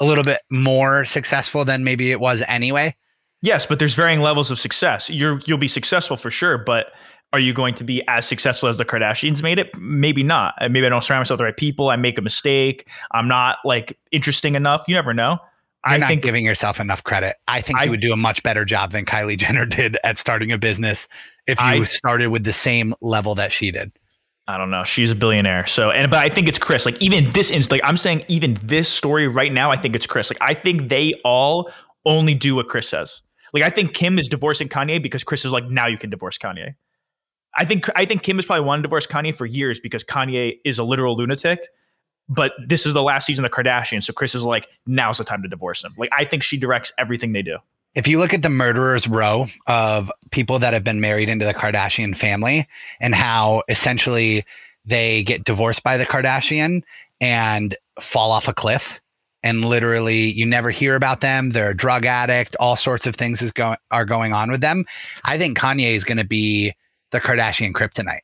A little bit more successful than maybe it was anyway? Yes, but there's varying levels of success. You're you'll be successful for sure, but are you going to be as successful as the Kardashians made it? Maybe not. Uh, Maybe I don't surround myself with the right people. I make a mistake. I'm not like interesting enough. You never know. You're I not think giving yourself enough credit. I think I- you would do a much better job than Kylie Jenner did at starting a business if you I- started with the same level that she did. I don't know. She's a billionaire. So, and but I think it's Kris. Like even this inst, like I'm saying, even this story right now, I think it's Kris. Like I think they all only do what Kris says. Like I think Kim is divorcing Kanye because Kris is like, now you can divorce Kanye. I think I think Kim has probably wanted to divorce Kanye for years because Kanye is a literal lunatic. But this is the last season of the Kardashians, so Kris is like, now's the time to divorce him. Like I think she directs everything they do. If you look at the murderers row of people that have been married into the Kardashian family and how essentially they get divorced by the Kardashian and fall off a cliff and literally you never hear about them. They're a drug addict. All sorts of things is going are going on with them. I think kanye is going to be the kardashian kryptonite.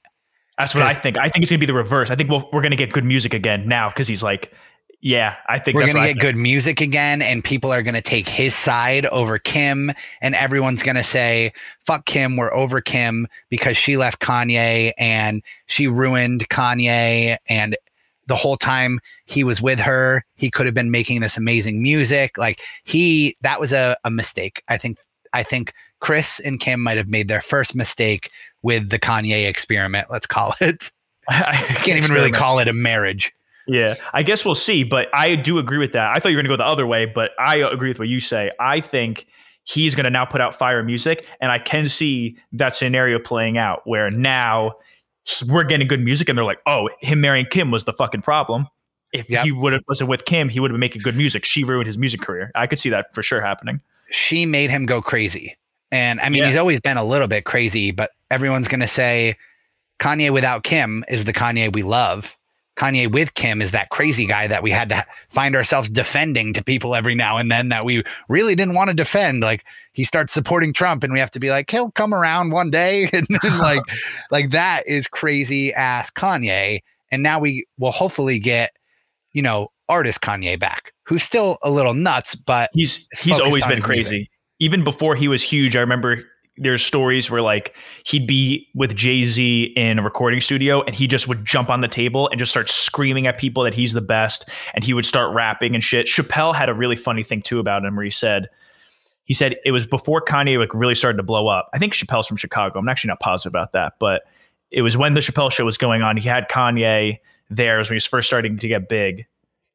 That's what I think. I think it's gonna be the reverse. I think we'll, we're gonna get good music again now because he's like, yeah, I think we're going to get good music again and people are going to take his side over kim and everyone's going to say fuck kim we're over kim because she left kanye and she ruined kanye and the whole time he was with her he could have been making this amazing music like he that was a, a mistake i think i think kris and kim might have made their first mistake with the kanye experiment let's call it I can't even really call it a marriage Yeah, I guess we'll see. But I do agree with that. I thought you were going to go the other way, but I agree with what you say. I think he's going to now put out fire music, and I can see that scenario playing out where now we're getting good music, and they're like, "Oh, him marrying Kim was the fucking problem." If Yep. he would have wasn't with Kim, he would have been making good music. She ruined his music career. I could see that for sure happening. she made him go crazy. And I mean, Yeah. he's always been a little bit crazy, but everyone's going to say Kanye without Kim is the Kanye we love. Kanye with Kim is that crazy guy that we had to find ourselves defending to people every now and then that we really didn't want to defend. Like he starts supporting Trump and we have to be like, he'll come around one day. And like, like that is crazy ass Kanye. And now we will hopefully get, you know, artist Kanye back, who's still a little nuts, but He's he's always been crazy. music. Even before he was huge, I remember there's stories where like he'd be with Jay Z in a recording studio and he just would jump on the table and just start screaming at people that he's the best and he would start rapping and shit. Chappelle had a really funny thing too about him where he said he said it was before Kanye like really started to blow up. I think Chappelle's from Chicago. I'm actually not positive about that, but it was when the Chappelle show was going on. He had Kanye there. Was when he was first starting to get big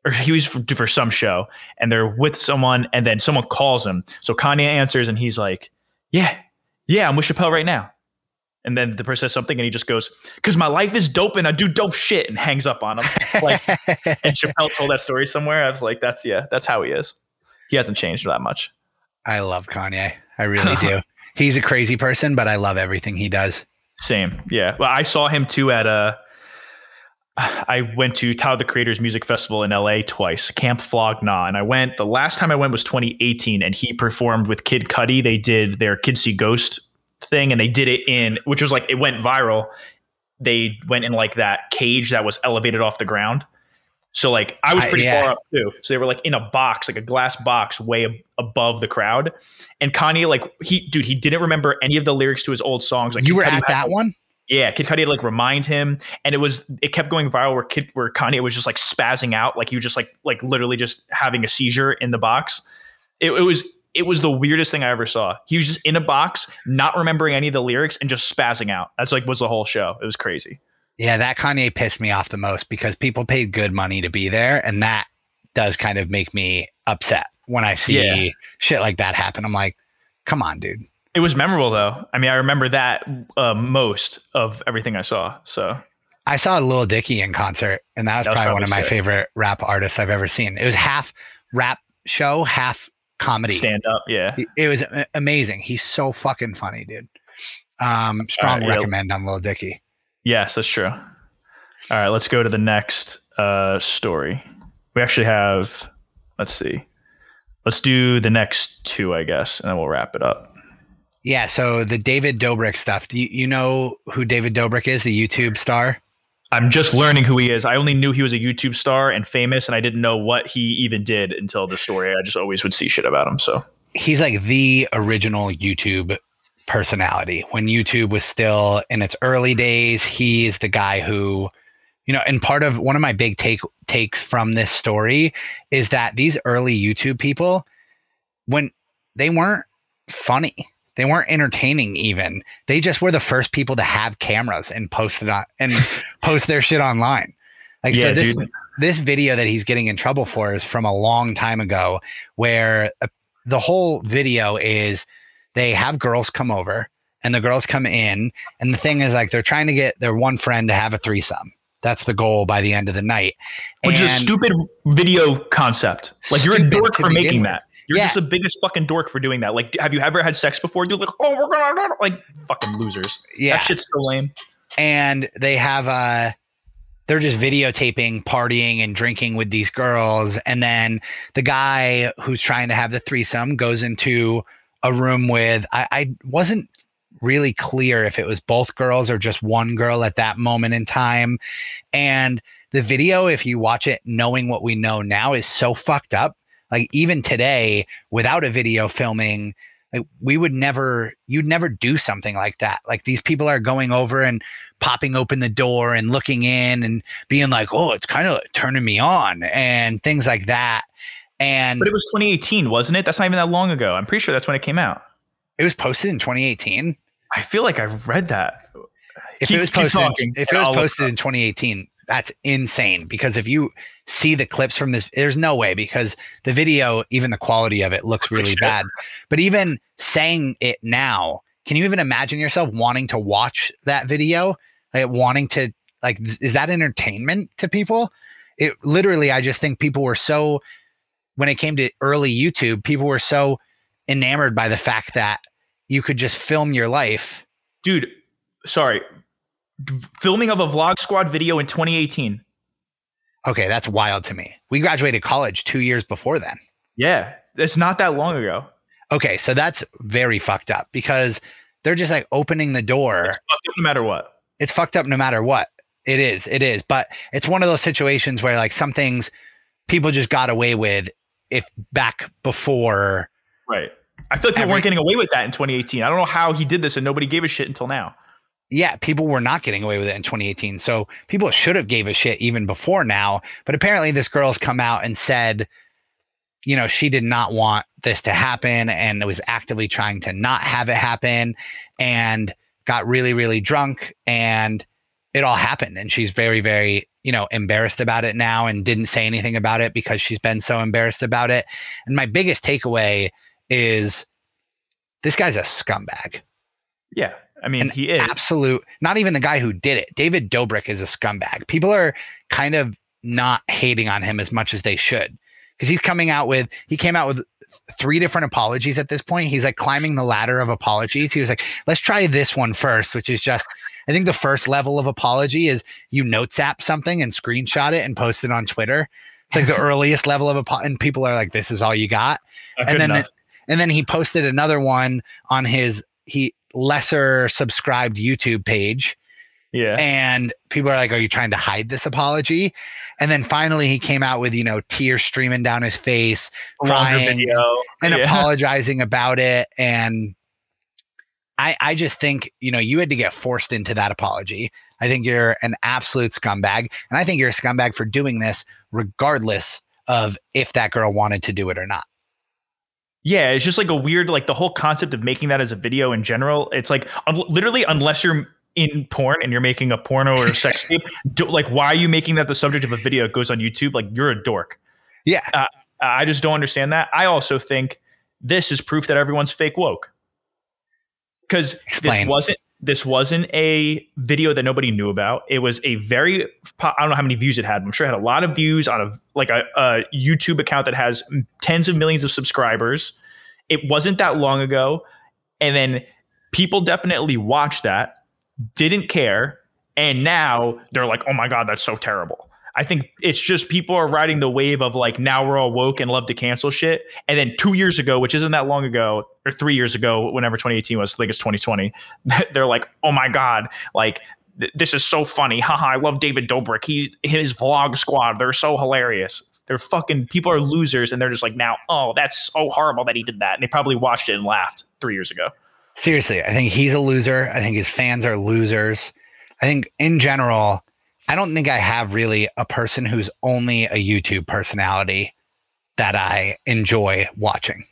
or he was for, for some show and they're with someone and then someone calls him. So Kanye answers and he's like, yeah, yeah, I'm with Chappelle right now. And then the person says something and he just goes, because my life is dope and I do dope shit and hangs up on him. Like, and Chappelle told that story somewhere. I was like, that's, yeah, that's how he is. He hasn't changed that much. I love Kanye. I really do. He's a crazy person, but I love everything he does. Same. Yeah. Well, I saw him too at, uh, I went to Tyler the Creator's Music Festival in LA twice, Camp Flog Gnaw. And I went, the last time I went was 2018, and he performed with Kid Cudi. They did their Kids See Ghost thing, and they did it in, which was like, it went viral. They went in like that cage that was elevated off the ground. So, like, I was I- pretty yeah. far up too. So, they were like in a box, like a glass box way ab- above the crowd. And Kanye, like, he, dude, he didn't remember any of the lyrics to his old songs. Like, you were Cudi at that one? Yeah, Kid Cudi had like remind him, and it was it kept going viral where Kid where Kanye was just like spazzing out, like he was just like like literally just having a seizure in the box. It, it was it was the weirdest thing I ever saw. He was just in a box, not remembering any of the lyrics, and just spazzing out. That's like was the whole show. It was crazy. Yeah, that Kanye pissed me off the most because people paid good money to be there, and that does kind of make me upset when I see Yeah. shit like that happen. I'm like, come on, dude. It was memorable though. I mean, I remember that uh, most of everything I saw. So I saw Lil Dicky in concert, and that was, That was probably one of my sick. favorite rap artists I've ever seen. It was half rap show, half comedy. stand up, yeah. It- was amazing. He's so fucking funny, dude. Um, strong yeah. recommend on Lil Dicky. Yes, that's true. All right, let's go to the next uh, story. We actually have, let's see, let's do the next two, I guess, and then we'll wrap it up. Yeah, so the David Dobrik stuff. Do you, you know who David Dobrik is, the YouTube star? I'm just learning who he is. I only knew he was a YouTube star and famous, and I didn't know what he even did until the story. I just always would see shit about him. So he's like the original YouTube personality. When YouTube was still in its early days, he is the guy who, you know, and part of one of my big take takes from this story is that these early YouTube people, when they weren't funny, they weren't entertaining even. They just were the first people to have cameras and post it on and post their shit online. Like yeah, so this dude. this video that he's getting in trouble for is from a long time ago where uh, the whole video is they have girls come over and the girls come in and the thing is like they're trying to get their one friend to have a threesome that's the goal by the end of the night Which is a stupid video concept. Like you're a dork for making with. that. You're Yeah. just the biggest fucking dork for doing that. Like, have you ever had sex before? You're like, oh, we're gonna like fucking losers. yeah That shit's so lame. and they have uh they're just videotaping partying and drinking with these girls and then the guy who's trying to have the threesome goes into a room with I, I wasn't really clear if it was both girls or just one girl at that moment in time and the video if you watch it knowing what we know now is so fucked up like even today without a video filming like we would never you'd never do something like that like these people are going over and popping open the door and looking in and being like oh it's kind of turning me on and things like that and But it was 2018, wasn't it? That's not even that long ago. I'm pretty sure that's when it came out. it was posted in 2018 I feel like I've read that. if Keep- it was posted if it was I'll posted in 2018 that's insane because if you see the clips from this there's no way because the video even the quality of it looks really shit. bad but even saying it now can you even imagine yourself wanting to watch that video like wanting to like is that entertainment to people it literally i just think people were so when it came to early youtube people were so enamored by the fact that you could just film your life Dude, sorry. Filming of a Vlog Squad video in 2018. Okay, that's wild to me. We graduated college two years before then. Yeah, it's not that long ago. Okay, so that's very fucked up because they're just like opening the door. It's fucked up no matter what. It's fucked up no matter what. It is, it is. But it's one of those situations where like some things people just got away with if back before. Right. I feel like people Every- weren't getting away with that in 2018. I don't know how he did this and nobody gave a shit until now. Yeah, people were not getting away with it in 2018. So people should have gave a shit even before now. But apparently this girl's come out and said, you know, she did not want this to happen and was actively trying to not have it happen and got really, really drunk and it all happened. And she's very, very, you know, embarrassed about it now and didn't say anything about it because she's been so embarrassed about it. And my biggest takeaway is this guy's a scumbag Yeah. I mean, he is. absolute not even the guy who did it david dobrik is a scumbag people are kind of not hating on him as much as they should because he's coming out with he came out with three different apologies at this point he's like climbing the ladder of apologies he was like let's try this one first which is just I think the first level of apology is you notes app something and screenshot it and post it on Twitter. It's like the earliest level of apology, and people are like, "This is all you got." And then enough. and then he posted another one on his he lesser subscribed YouTube page yeah. and people are like, Are you trying to hide this apology? And then finally he came out with, you know, tears streaming down his face, crying and Yeah. apologizing about it. And I I just think, you know, you had to get forced into that apology. I think you're an absolute scumbag. And I think you're a scumbag for doing this, regardless of if that girl wanted to do it or not. Yeah, it's just like a weird, like the whole concept of making that as a video in general. It's like un- literally, unless you're in porn and you're making a porno or a sex tape, do, like why are you making that the subject of a video that goes on YouTube? Like you're a dork. Yeah. Uh, I just don't understand that. I also think this is proof that everyone's fake woke. Because this wasn't this wasn't a video that nobody knew about. It was a very I don't know how many views it had. I'm sure it had a lot of views on a like a, a YouTube account that has tens of millions of subscribers. It wasn't that long ago, and then people definitely watched that, didn't care, and now they're like, "Oh my god, that's so terrible." I think it's just people are riding the wave of like now we're all woke and love to cancel shit. And then two years ago, which isn't that long ago, or three years ago, whenever 2018 was, I think it's 2020, they're like, oh my God, like th- this is so funny. Haha, I love David Dobrik. He his vlog squad, they're so hilarious. They're fucking people are losers, and they're just like now, oh, that's so horrible that he did that. And they probably watched it and laughed three years ago. Seriously, I think he's a loser. I think his fans are losers. I think in general, I don't think I have really a person who's only a YouTube personality that I enjoy watching.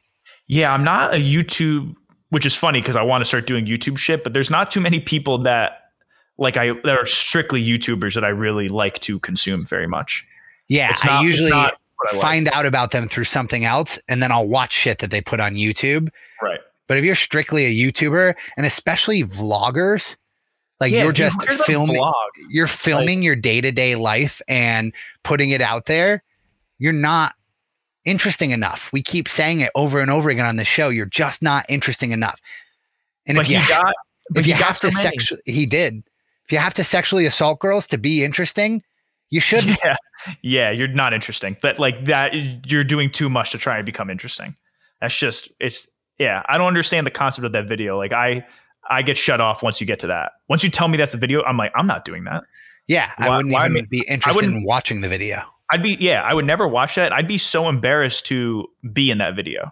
Yeah, I'm not a YouTube, which is funny because I want to start doing YouTube shit, but there's not too many people that like I that are strictly YouTubers that I really like to consume very much. Yeah, It's not, I usually it's not what I like. find out about them through something else and then I'll watch shit that they put on YouTube. Right. But if you're strictly a YouTuber and especially vloggers, like Yeah, you're just filming you're filming your day-to-day life and putting it out there, you're not interesting enough. We keep saying it over and over again on the show. You're just not interesting enough. And if you got, if you have to sexually he did. If you have to sexually assault girls to be interesting, you should yeah, yeah, you're not interesting. But like that, you're doing too much to try and become interesting. That's just it's yeah. I don't understand the concept of that video. Like I, I get shut off once you get to that. Once you tell me that's the video, I'm like, I'm not doing that. Yeah, I wouldn't why even me- be interested in wouldn't- watching the video. I'd be yeah, I would never watch that. I'd be so embarrassed to be in that video.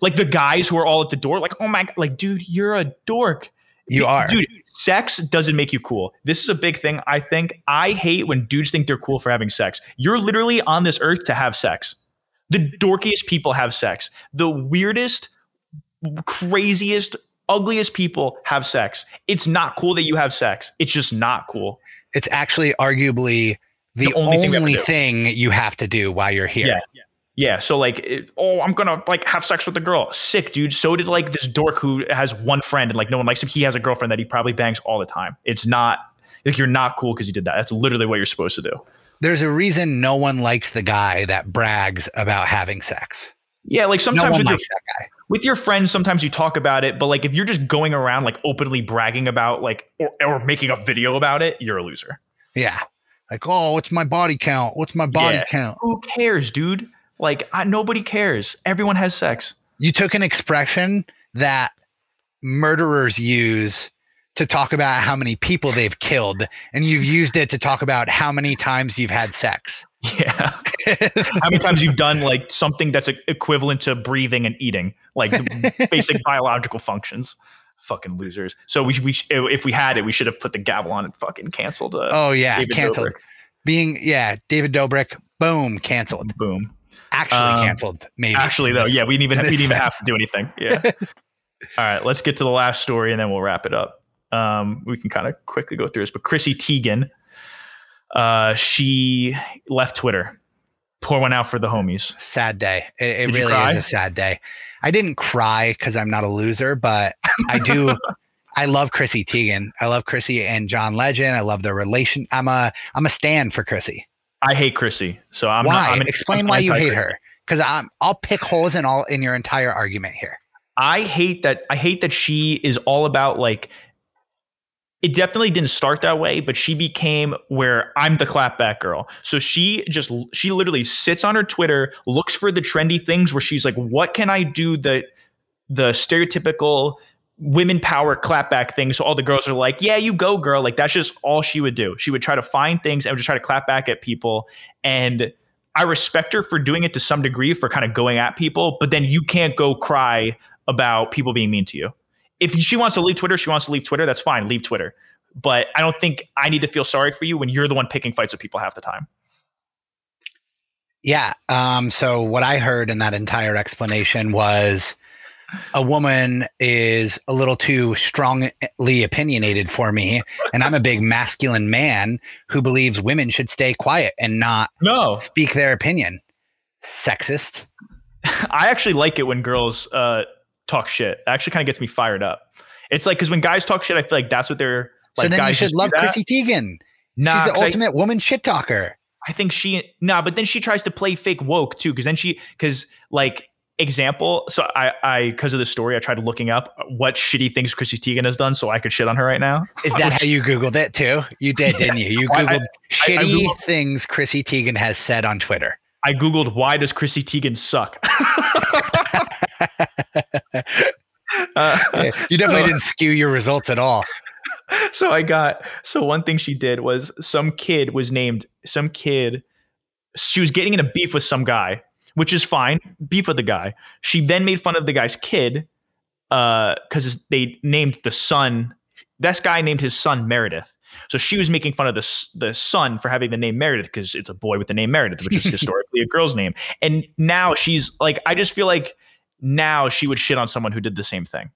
Like the guys who are all at the door, like, oh my god, like, dude, you're a dork. You are. Dude, sex doesn't make you cool. This is a big thing. I think I hate when dudes think they're cool for having sex. You're literally on this earth to have sex. The dorkiest people have sex. The weirdest, craziest, ugliest people have sex. It's not cool that you have sex. It's just not cool. It's actually arguably the, The only thing only do. thing you have to do while you're here. Yeah. Yeah. So like, it, oh, I'm gonna like have sex with the girl. Sick, dude. So did like this dork who has one friend and like no one likes him. He has a girlfriend that he probably bangs all the time. It's not like you're not cool because you did that. That's literally what you're supposed to do. There's a reason no one likes the guy that brags about having sex. Yeah, like sometimes one with your that guy. with your friends, sometimes you talk about it, but like if you're just going around like openly bragging about like or, or making a video about it, you're a loser. Yeah. Like, oh, what's my body count? What's my body Yeah. count? Who cares, dude? Like I, nobody cares. Everyone has sex. You took an expression that murderers use to talk about how many people they've killed, and you've used it to talk about how many times you've had sex. Yeah. How many times you've done like something that's equivalent to breathing and eating, like basic biological functions? Fucking losers. So we, we if we had it, we should have put the gavel on and fucking canceled. Uh, Oh yeah, David canceled. Dobrik. Being yeah, David Dobrik, boom, canceled. Boom. Actually Um, canceled. Maybe Actually, though, Yes. yeah, we didn't even we didn't even have to do anything. Yeah. All right, let's get to the last story and then we'll wrap it up. Um, we can kind of quickly go through this, but Chrissy Teigen, uh, she left Twitter. Pour one out for the homies. sad day. It, it really is a sad day. I didn't cry because I'm not a loser, but I do. I love Chrissy Teigen. I love Chrissy and John Legend. I love their relation. I'm a I'm a stand for Chrissy. I hate Chrissy, so I'm why? not. I'm an- Explain I'm why you hate her. Because I'm I'll pick holes in all in your entire argument here. I hate that. I hate that she is all about like it definitely didn't start that way, but she became where I'm the clapback girl. So she just she literally sits on her Twitter, looks for the trendy things where she's like, what can I do that the stereotypical women power clapback thing. So all the girls are like, yeah, you go, girl. Like that's just all she would do. She would try to find things and would just try to clap back at people. And I respect her for doing it to some degree for kind of going at people, but then you can't go cry about people being mean to you. If she wants to leave Twitter, she wants to leave Twitter. That's fine. Leave Twitter. But I don't think I need to feel sorry for you when you're the one picking fights with people half the time. Yeah. Um, so what I heard in that entire explanation was a woman is a little too strongly opinionated for me, and I'm a big masculine man who believes women should stay quiet and not No, speak their opinion. Sexist. I actually like it when girls uh, talk shit. It actually kind of gets me fired up. It's like because when guys talk shit, I feel like that's what they're like. so then you should love. Chrissy Teigen. Nah, She's the I- ultimate woman shit talker. I think she nah, but then she tries to play fake woke too, because then she because like example, so I I because of the story, I tried looking up what shitty things Chrissy Teigen has done, so I could shit on her right now. Is that how you Googled it too? You did, didn't you? You Well, I- Googled shitty I Googled- things Chrissy Teigen has said on Twitter. I googled why does Chrissy Teigen suck. Uh, You definitely so- didn't skew your results at all. so I got so one thing she did was some kid was named some kid. She was getting in a beef with some guy, which is fine. Beef with the guy. She then made fun of the guy's kid because they named the son. This guy named his son Meredith. So she was making fun of the the son for having the name Meredith because it's a boy with the name Meredith, which is historically a girl's name. And now she's like, I just feel like now she would shit on someone who did the same thing.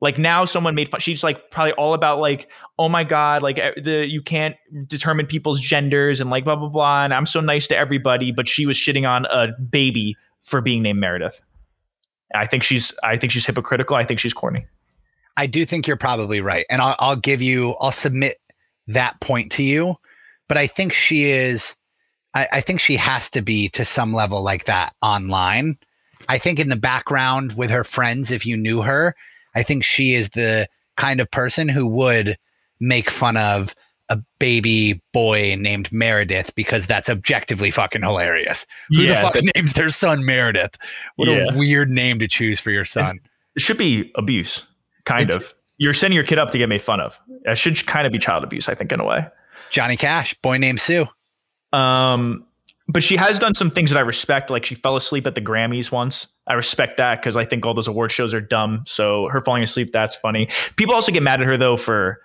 Like now someone made fun. She's like probably all about like, oh my god, like the you can't determine people's genders and like blah blah blah. And I'm so nice to everybody, but she was shitting on a baby for being named Meredith. I think she's I think she's hypocritical. I think she's corny. I do think you're probably right. And I'll, I'll give you, I'll submit that point to you. But I think she is, I, I think she has to be to some level like that online. I think in the background with her friends, if you knew her, I think she is the kind of person who would make fun of a baby boy named Meredith because that's objectively fucking hilarious. Who the fuck names their son Meredith? What Yeah. a weird name to choose for your son. it should be abuse, kind It's- of. You're sending your kid up to get made fun of. It should kind of be child abuse, I think, in a way. Johnny Cash, boy named Sue. Um, but she has done some things that I respect. Like she fell asleep at the Grammys once. I respect that because I think all those award shows are dumb. So her falling asleep, that's funny. People also get mad at her though for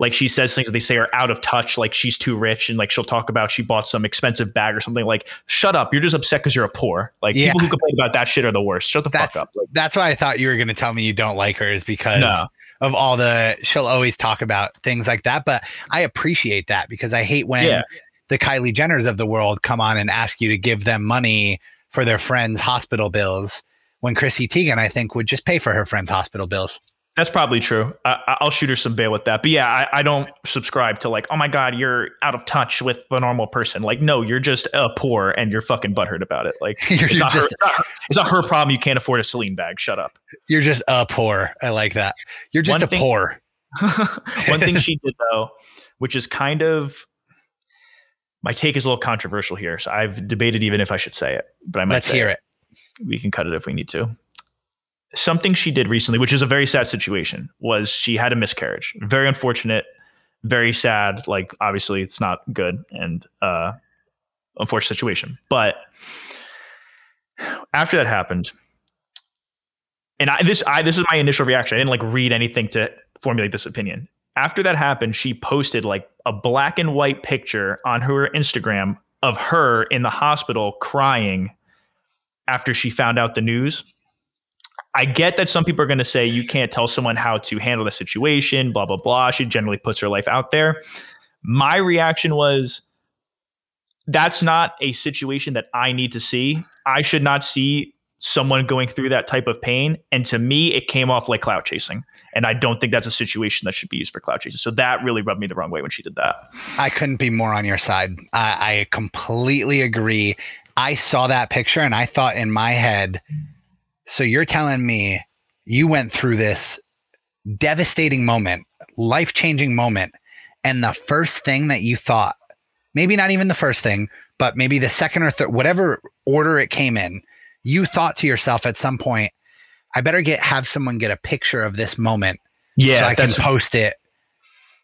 like she says things that they say are out of touch, like she's too rich, and like she'll talk about she bought some expensive bag or something. Like, shut up! You're just upset because you're a poor. Like Yeah. people who complain about that shit are the worst. Shut the That's fuck up. Like, that's why I thought you were going to tell me you don't like her is because No. of all the she'll always talk about things like that. But I appreciate that because I hate when Yeah. The Kylie Jenners of the world come on and ask you to give them money for their friends' hospital bills. When Chrissy Teigen, I think, would just pay for her friends' hospital bills. That's probably true. I, I'll shoot her some bail with that. But yeah, I, I don't subscribe to like, oh my god, you're out of touch with the normal person. Like, no, you're just uh, poor and you're fucking butthurt about it. Like, You're it's, not her, it's, not her, it's not her problem. You can't afford a Celine bag. Shut up. You're just a poor. I like that. You're just One a thing- poor. One thing she did though, which is kind of my take is a little controversial here. So I've debated even if I should say it, but I might Let's hear it. we can cut it if we need to. Something she did recently, which is a very sad situation, was she had a miscarriage. Very unfortunate, very sad. Like obviously, it's not good and uh, unfortunate situation. But after that happened, and I, this I this is my initial reaction. I didn't like read anything to formulate this opinion. After that happened, she posted like a black and white picture on her Instagram of her in the hospital crying after she found out the news. I get that some people are going to say you can't tell someone how to handle the situation, blah, blah, blah. She generally puts her life out there. My reaction was that's not a situation that I need to see. I should not see someone going through that type of pain. And to me, it came off like clout chasing. And I don't think that's a situation that should be used for clout chasing. So that really rubbed me the wrong way when she did that. I couldn't be more on your side. I, I completely agree. I saw that picture and I thought in my head, so you're telling me you went through this devastating moment, life changing moment, and the first thing that you thought, maybe not even the first thing, but maybe the second or third, whatever order it came in, you thought to yourself at some point, I better get have someone get a picture of this moment Yeah, so I can post it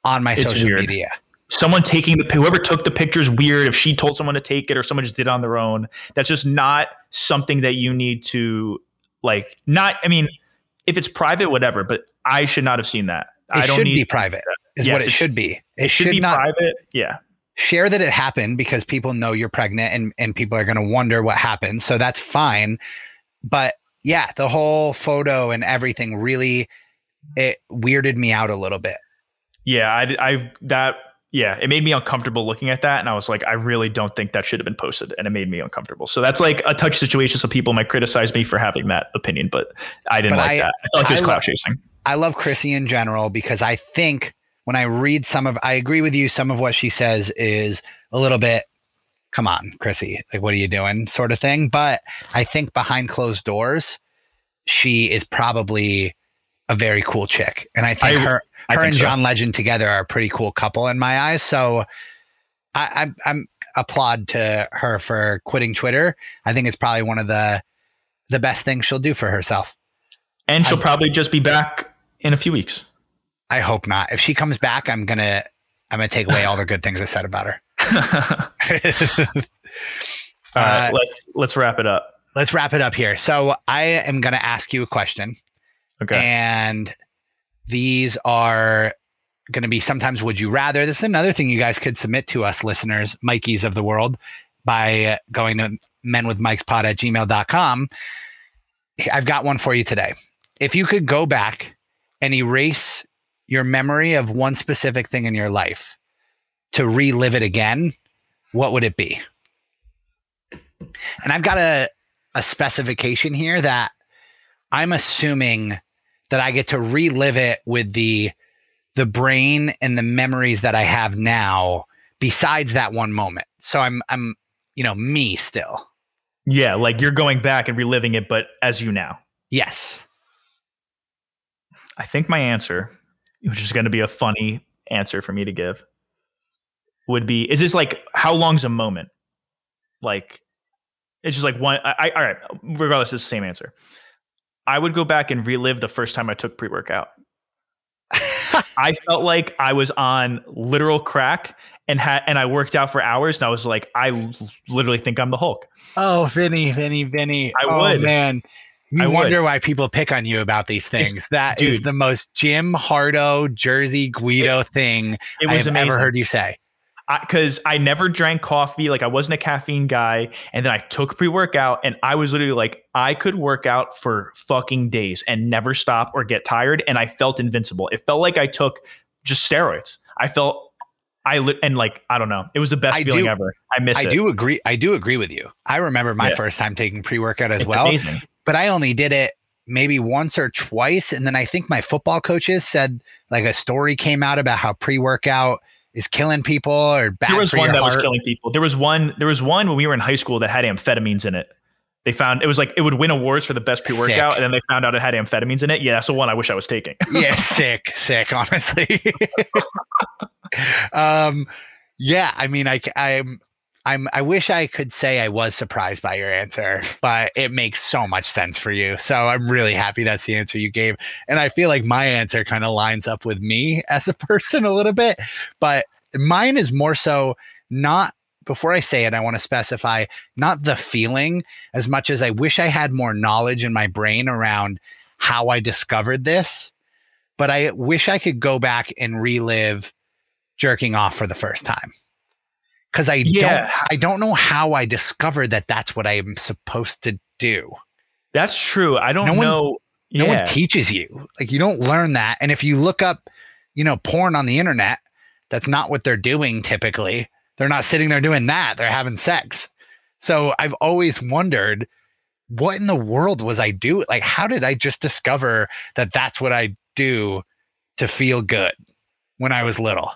on my social weird. media. someone taking the whoever took the picture is weird. If she told someone to take it or someone just did it on their own, that's just not something that you need to like. Not, I mean, if it's private, whatever. But I should not have seen that. It I don't should need be private, is Yes, what it, it should be. It, It should, should, be not private. Yeah, share that it happened because people know you're pregnant and, and people are going to wonder what happened. So that's fine. But yeah, the whole photo and everything really it weirded me out a little bit. yeah. I, I that yeah. It made me uncomfortable looking at that, and I was like, I really don't think that should have been posted, and it made me uncomfortable. So that's like a touch situation. So people might criticize me for having that opinion, but I didn't But like I- that. I felt like it was I clout chasing. I love Chrissy in general because I think when I read some of I agree with you, some of what she says is a little bit come on, Chrissy, like what are you doing? sort of thing. But I think behind closed doors, she is probably a very cool chick. And I think I- her I her think and so. John Legend together are a pretty cool couple in my eyes. So I, I'm I'm applaud to her for quitting Twitter. I think it's probably one of the the best things she'll do for herself. and she'll I- probably just be back in a few weeks. I hope not. If she comes back, I'm gonna I'm gonna take away all the good things I said about her. Uh, let's let's wrap it up. Let's wrap it up here. So I am gonna ask you a question, Okay. and these are going to be sometimes would you rather. This is another thing you guys could submit to us, listeners, Mikeys of the world, by going to menwithmikespod at gmail.com. I've got one for you today. If you could go back and erase your memory of one specific thing in your life to relive it again, what would it be? And I've got a, a specification here that I'm assuming that I get to relive it with the the brain and the memories that I have now besides that one moment. So I'm I'm you know me still. yeah, like you're going back and reliving it, but as you now. Yes. I think my answer, which is going to be a funny answer for me to give, would be: Is this like how long's a moment? Like, it's just like one. I, I all right. Regardless, it's the same answer. I would go back and relive the first time I took pre workout. I felt like I was on literal crack and had and I worked out for hours and I was like, I literally think I'm the Hulk. oh, Vinny, Vinny, Vinny. I oh, would. man. You I would. wonder why people pick on you about these It's- things. That is dude. the most gym Hardo Jersey Guido thing It I was have amazing. ever heard you say. because I, never drank coffee. Like I wasn't a caffeine guy. And then I took pre workout and I was literally like, I could work out for fucking days and never stop or get tired. And I felt invincible. It felt like I took just steroids. I felt, I lit and like, I don't know. It was the best I feeling do- ever. I miss I it. do agree. I do agree with you. I remember my Yeah. first time taking pre workout as It's well. amazing. But I only did it maybe once or twice. And then I think my football coaches said like a story came out about how pre workout is killing people or bad There was one that was killing people. There was one, there was one when we were in high school that had amphetamines in it. They found it was like it would win awards for the best pre workout, and then they found out it had amphetamines in it. Yeah, that's the one I wish I was taking. yeah, sick, sick. Honestly, um, yeah. I mean, I, I'm, I'm. I wish I could say I was surprised by your answer, but it makes so much sense for you. So I'm really happy that's the answer you gave, and I feel like my answer kind of lines up with me as a person a little bit, but mine is more so not. Before I say it, I want to specify not the feeling as much as I wish I had more knowledge in my brain around how I discovered this but I wish I could go back and relive jerking off for the first time. Cause I Yeah. don't, I don't know how I discovered that that's what I am supposed to do. That's true. I don't No one- know. No one teaches you. Like you don't learn that. And if you look up, you know, porn on the internet, that's not what they're doing typically. They're not sitting there doing that. They're having sex. So I've always wondered what in the world was I doing? Like, how did I just discover that that's what I do to feel good when I was little?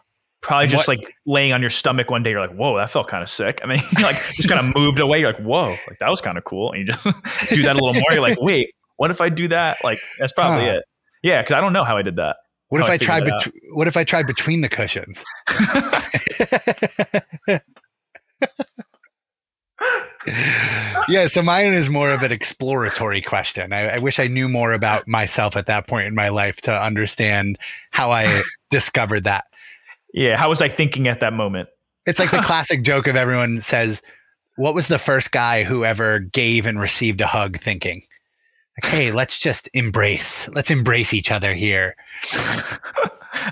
Probably just what- like laying on your stomach one day, you're like, whoa, that felt kind of sick. I mean, like just kind of moved away. You're like, whoa, like that was kind of cool. And you just do that a little more. You're like, wait, what if I do that? Like, that's probably Huh. it. Yeah, because I don't know how I did that. What how if I I tried? Bet- what if I tried between the cushions? yeah, so mine is more of an exploratory question. I, I wish I knew more about myself at that point in my life to understand how I discovered that. Yeah. How was I thinking at that moment? It's like the classic joke of everyone says, "What was the first guy who ever gave and received a hug?" Thinking, like, "Hey, let's just embrace. Let's embrace each other here."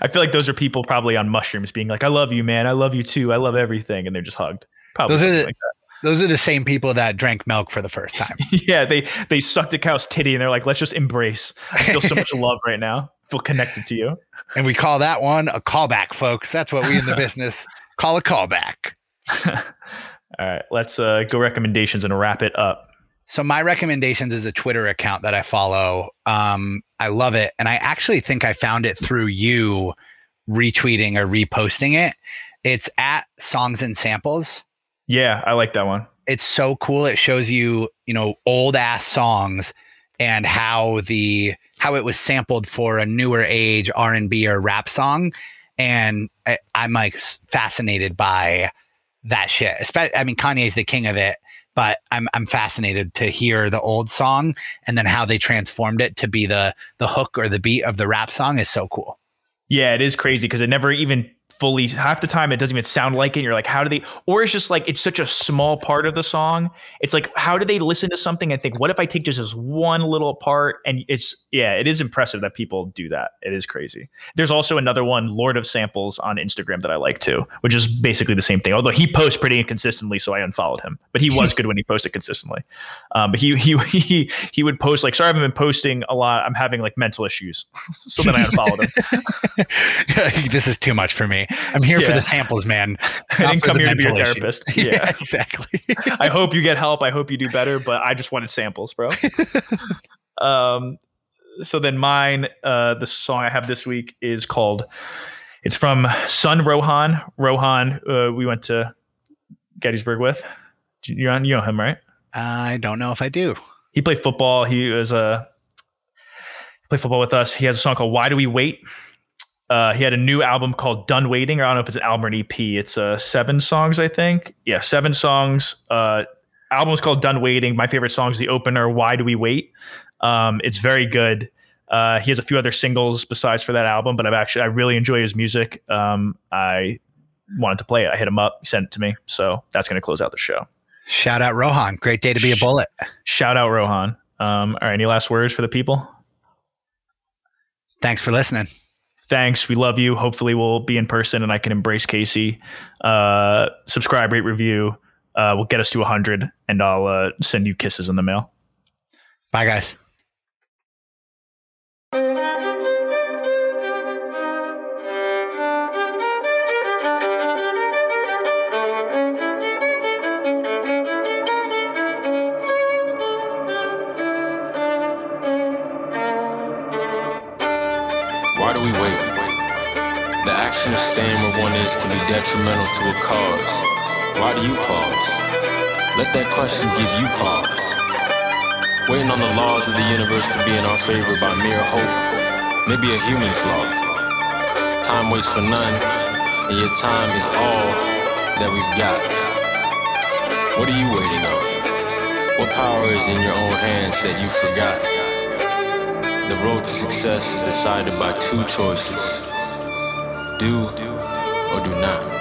I feel like those are people probably on mushrooms being like, I love you, man. I love you too. I love everything. And they're just hugged. Probably Those are the- like Those are the same people that drank milk for the first time. Yeah, they they sucked a cow's titty and they're like, let's just embrace. I feel so much love right now. Feel connected to you. And we call that one a callback, folks. That's what we in the business call a callback. All right, let's uh, go recommendations and wrap it up. So my recommendations is a Twitter account that I follow. Um, I love it, and I actually think I found it through you retweeting or reposting it. It's at Songs and Samples. Yeah, I like that one. It's so cool. It shows you, you know, old ass songs and how the how it was sampled for a newer age R and B or rap song, and I, I'm like fascinated by that shit. I mean, Kanye's the king of it, but I'm I'm fascinated to hear the old song and then how they transformed it to be the the hook or the beat of the rap song is so cool. Yeah, it is crazy because it never even fully half the time it doesn't even sound like it. And you're like, how do they or it's just like it's such a small part of the song. It's like, how do they listen to something and think, what if I take just this one little part? And it's yeah, it is impressive that people do that. It is crazy. There's also another one, Lord of Samples on Instagram that I like too, which is basically the same thing. Although he posts pretty inconsistently, so I unfollowed him. But he was good when he posted consistently. Um, but he he he he would post like, sorry, I haven't been posting a lot. I'm having like mental issues. so then I unfollowed him. this is too much for me. I'm here for the samples, man. I didn't come here to be a therapist. yeah, Yeah. exactly. I hope you get help. I hope you do better, but I just wanted samples, bro. um, so then mine, uh, the song I have this week is called. It's from Son Rohan. Rohan, uh, we went to Gettysburg with. You're on, you know him, right? I don't know if I do. He played football. He was a played football with us. He has a song called "Why Do We Wait." Uh, he had a new album called "Done Waiting," or I don't know if it's an album or an EP. It's uh, seven songs, I think. Yeah, seven songs. Uh, album is called "Done Waiting." My favorite song is the opener, "Why Do We Wait." Um, it's very good. Uh, he has a few other singles besides for that album, but I've actually I really enjoy his music. Um, I wanted to play it. I hit him up, he sent it to me, so that's going to close out the show. Shout out Rohan. Great day to be a bullet. Shout out Rohan. Um, all right, any last words for the people? Thanks for listening. Thanks. We love you. Hopefully, we'll be in person and I can embrace Casey. Uh, subscribe, rate, review. Uh, we'll get us to 100 and I'll uh, send you kisses in the mail. Bye, guys. Is can be detrimental to a cause. Why do you pause? Let that question give you pause. Waiting on the laws of the universe to be in our favor by mere hope may be a human flaw. Time waits for none, and your time is all that we've got. What are you waiting on? What power is in your own hands that you forgot? The road to success is decided by two choices do do not.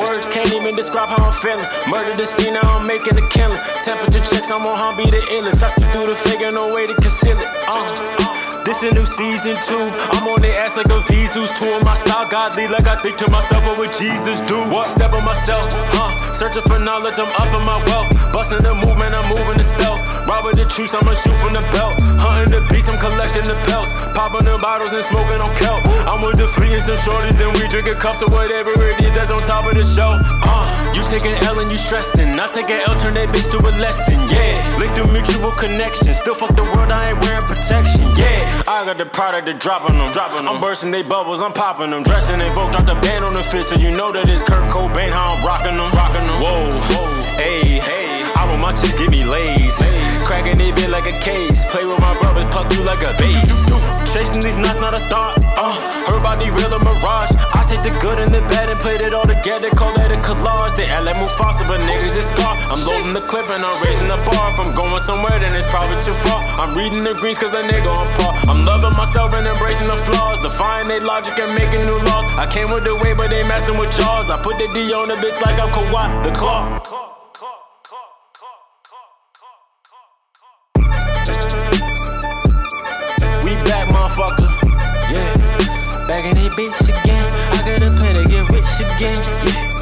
Words can't even describe how I'm feeling. Murder the scene, now I'm making a killing. Temperature checks, I'm on how be the illest. I see through the ain't no way to conceal it. Uh. This a new season two. I'm on their ass like a Yeezus tour. My style godly, like I think to myself, what would Jesus do? What step on myself? Huh? Searching for knowledge, I'm up in my wealth. Busting the movement, I'm moving the stealth. Robbing the truth, I'ma shoot from the belt. Hunting the beast, I'm collecting the pelts. Popping the bottles and smoking on kelp. I'm with the fleet and some shorties, and we drinking cups or whatever it is that's on top of the shelf. Uh, you take an L and you stressing. I take an L, turn that bitch to a lesson. Yeah, link through mutual connection. Still fuck the world, I ain't wearing protection. Yeah, I got the product to dropping them. Dropping I'm bursting they bubbles, I'm popping them. Dressing they both drop the band on the fit, so you know that it's Kurt Cobain. How I'm rocking them. Rocking them. Whoa, whoa, hey, hey. My chicks give me lays. Cracking it bit like a case. Play with my brothers, puck through like a bass. Chasing these nuts, not a thought. Uh, her body real a mirage. I take the good and the bad and put it all together. Call that a collage. They act like Mufasa, but niggas just scar. I'm loading the clip and I'm raising the bar. If I'm going somewhere, then it's probably too far. I'm reading the greens cause a nigga on par. I'm loving myself and embracing the flaws. Defying their logic and making new laws. I came with the way, but they messing with jaws. I put the D on the bitch like I'm Kawhi, the claw. Again.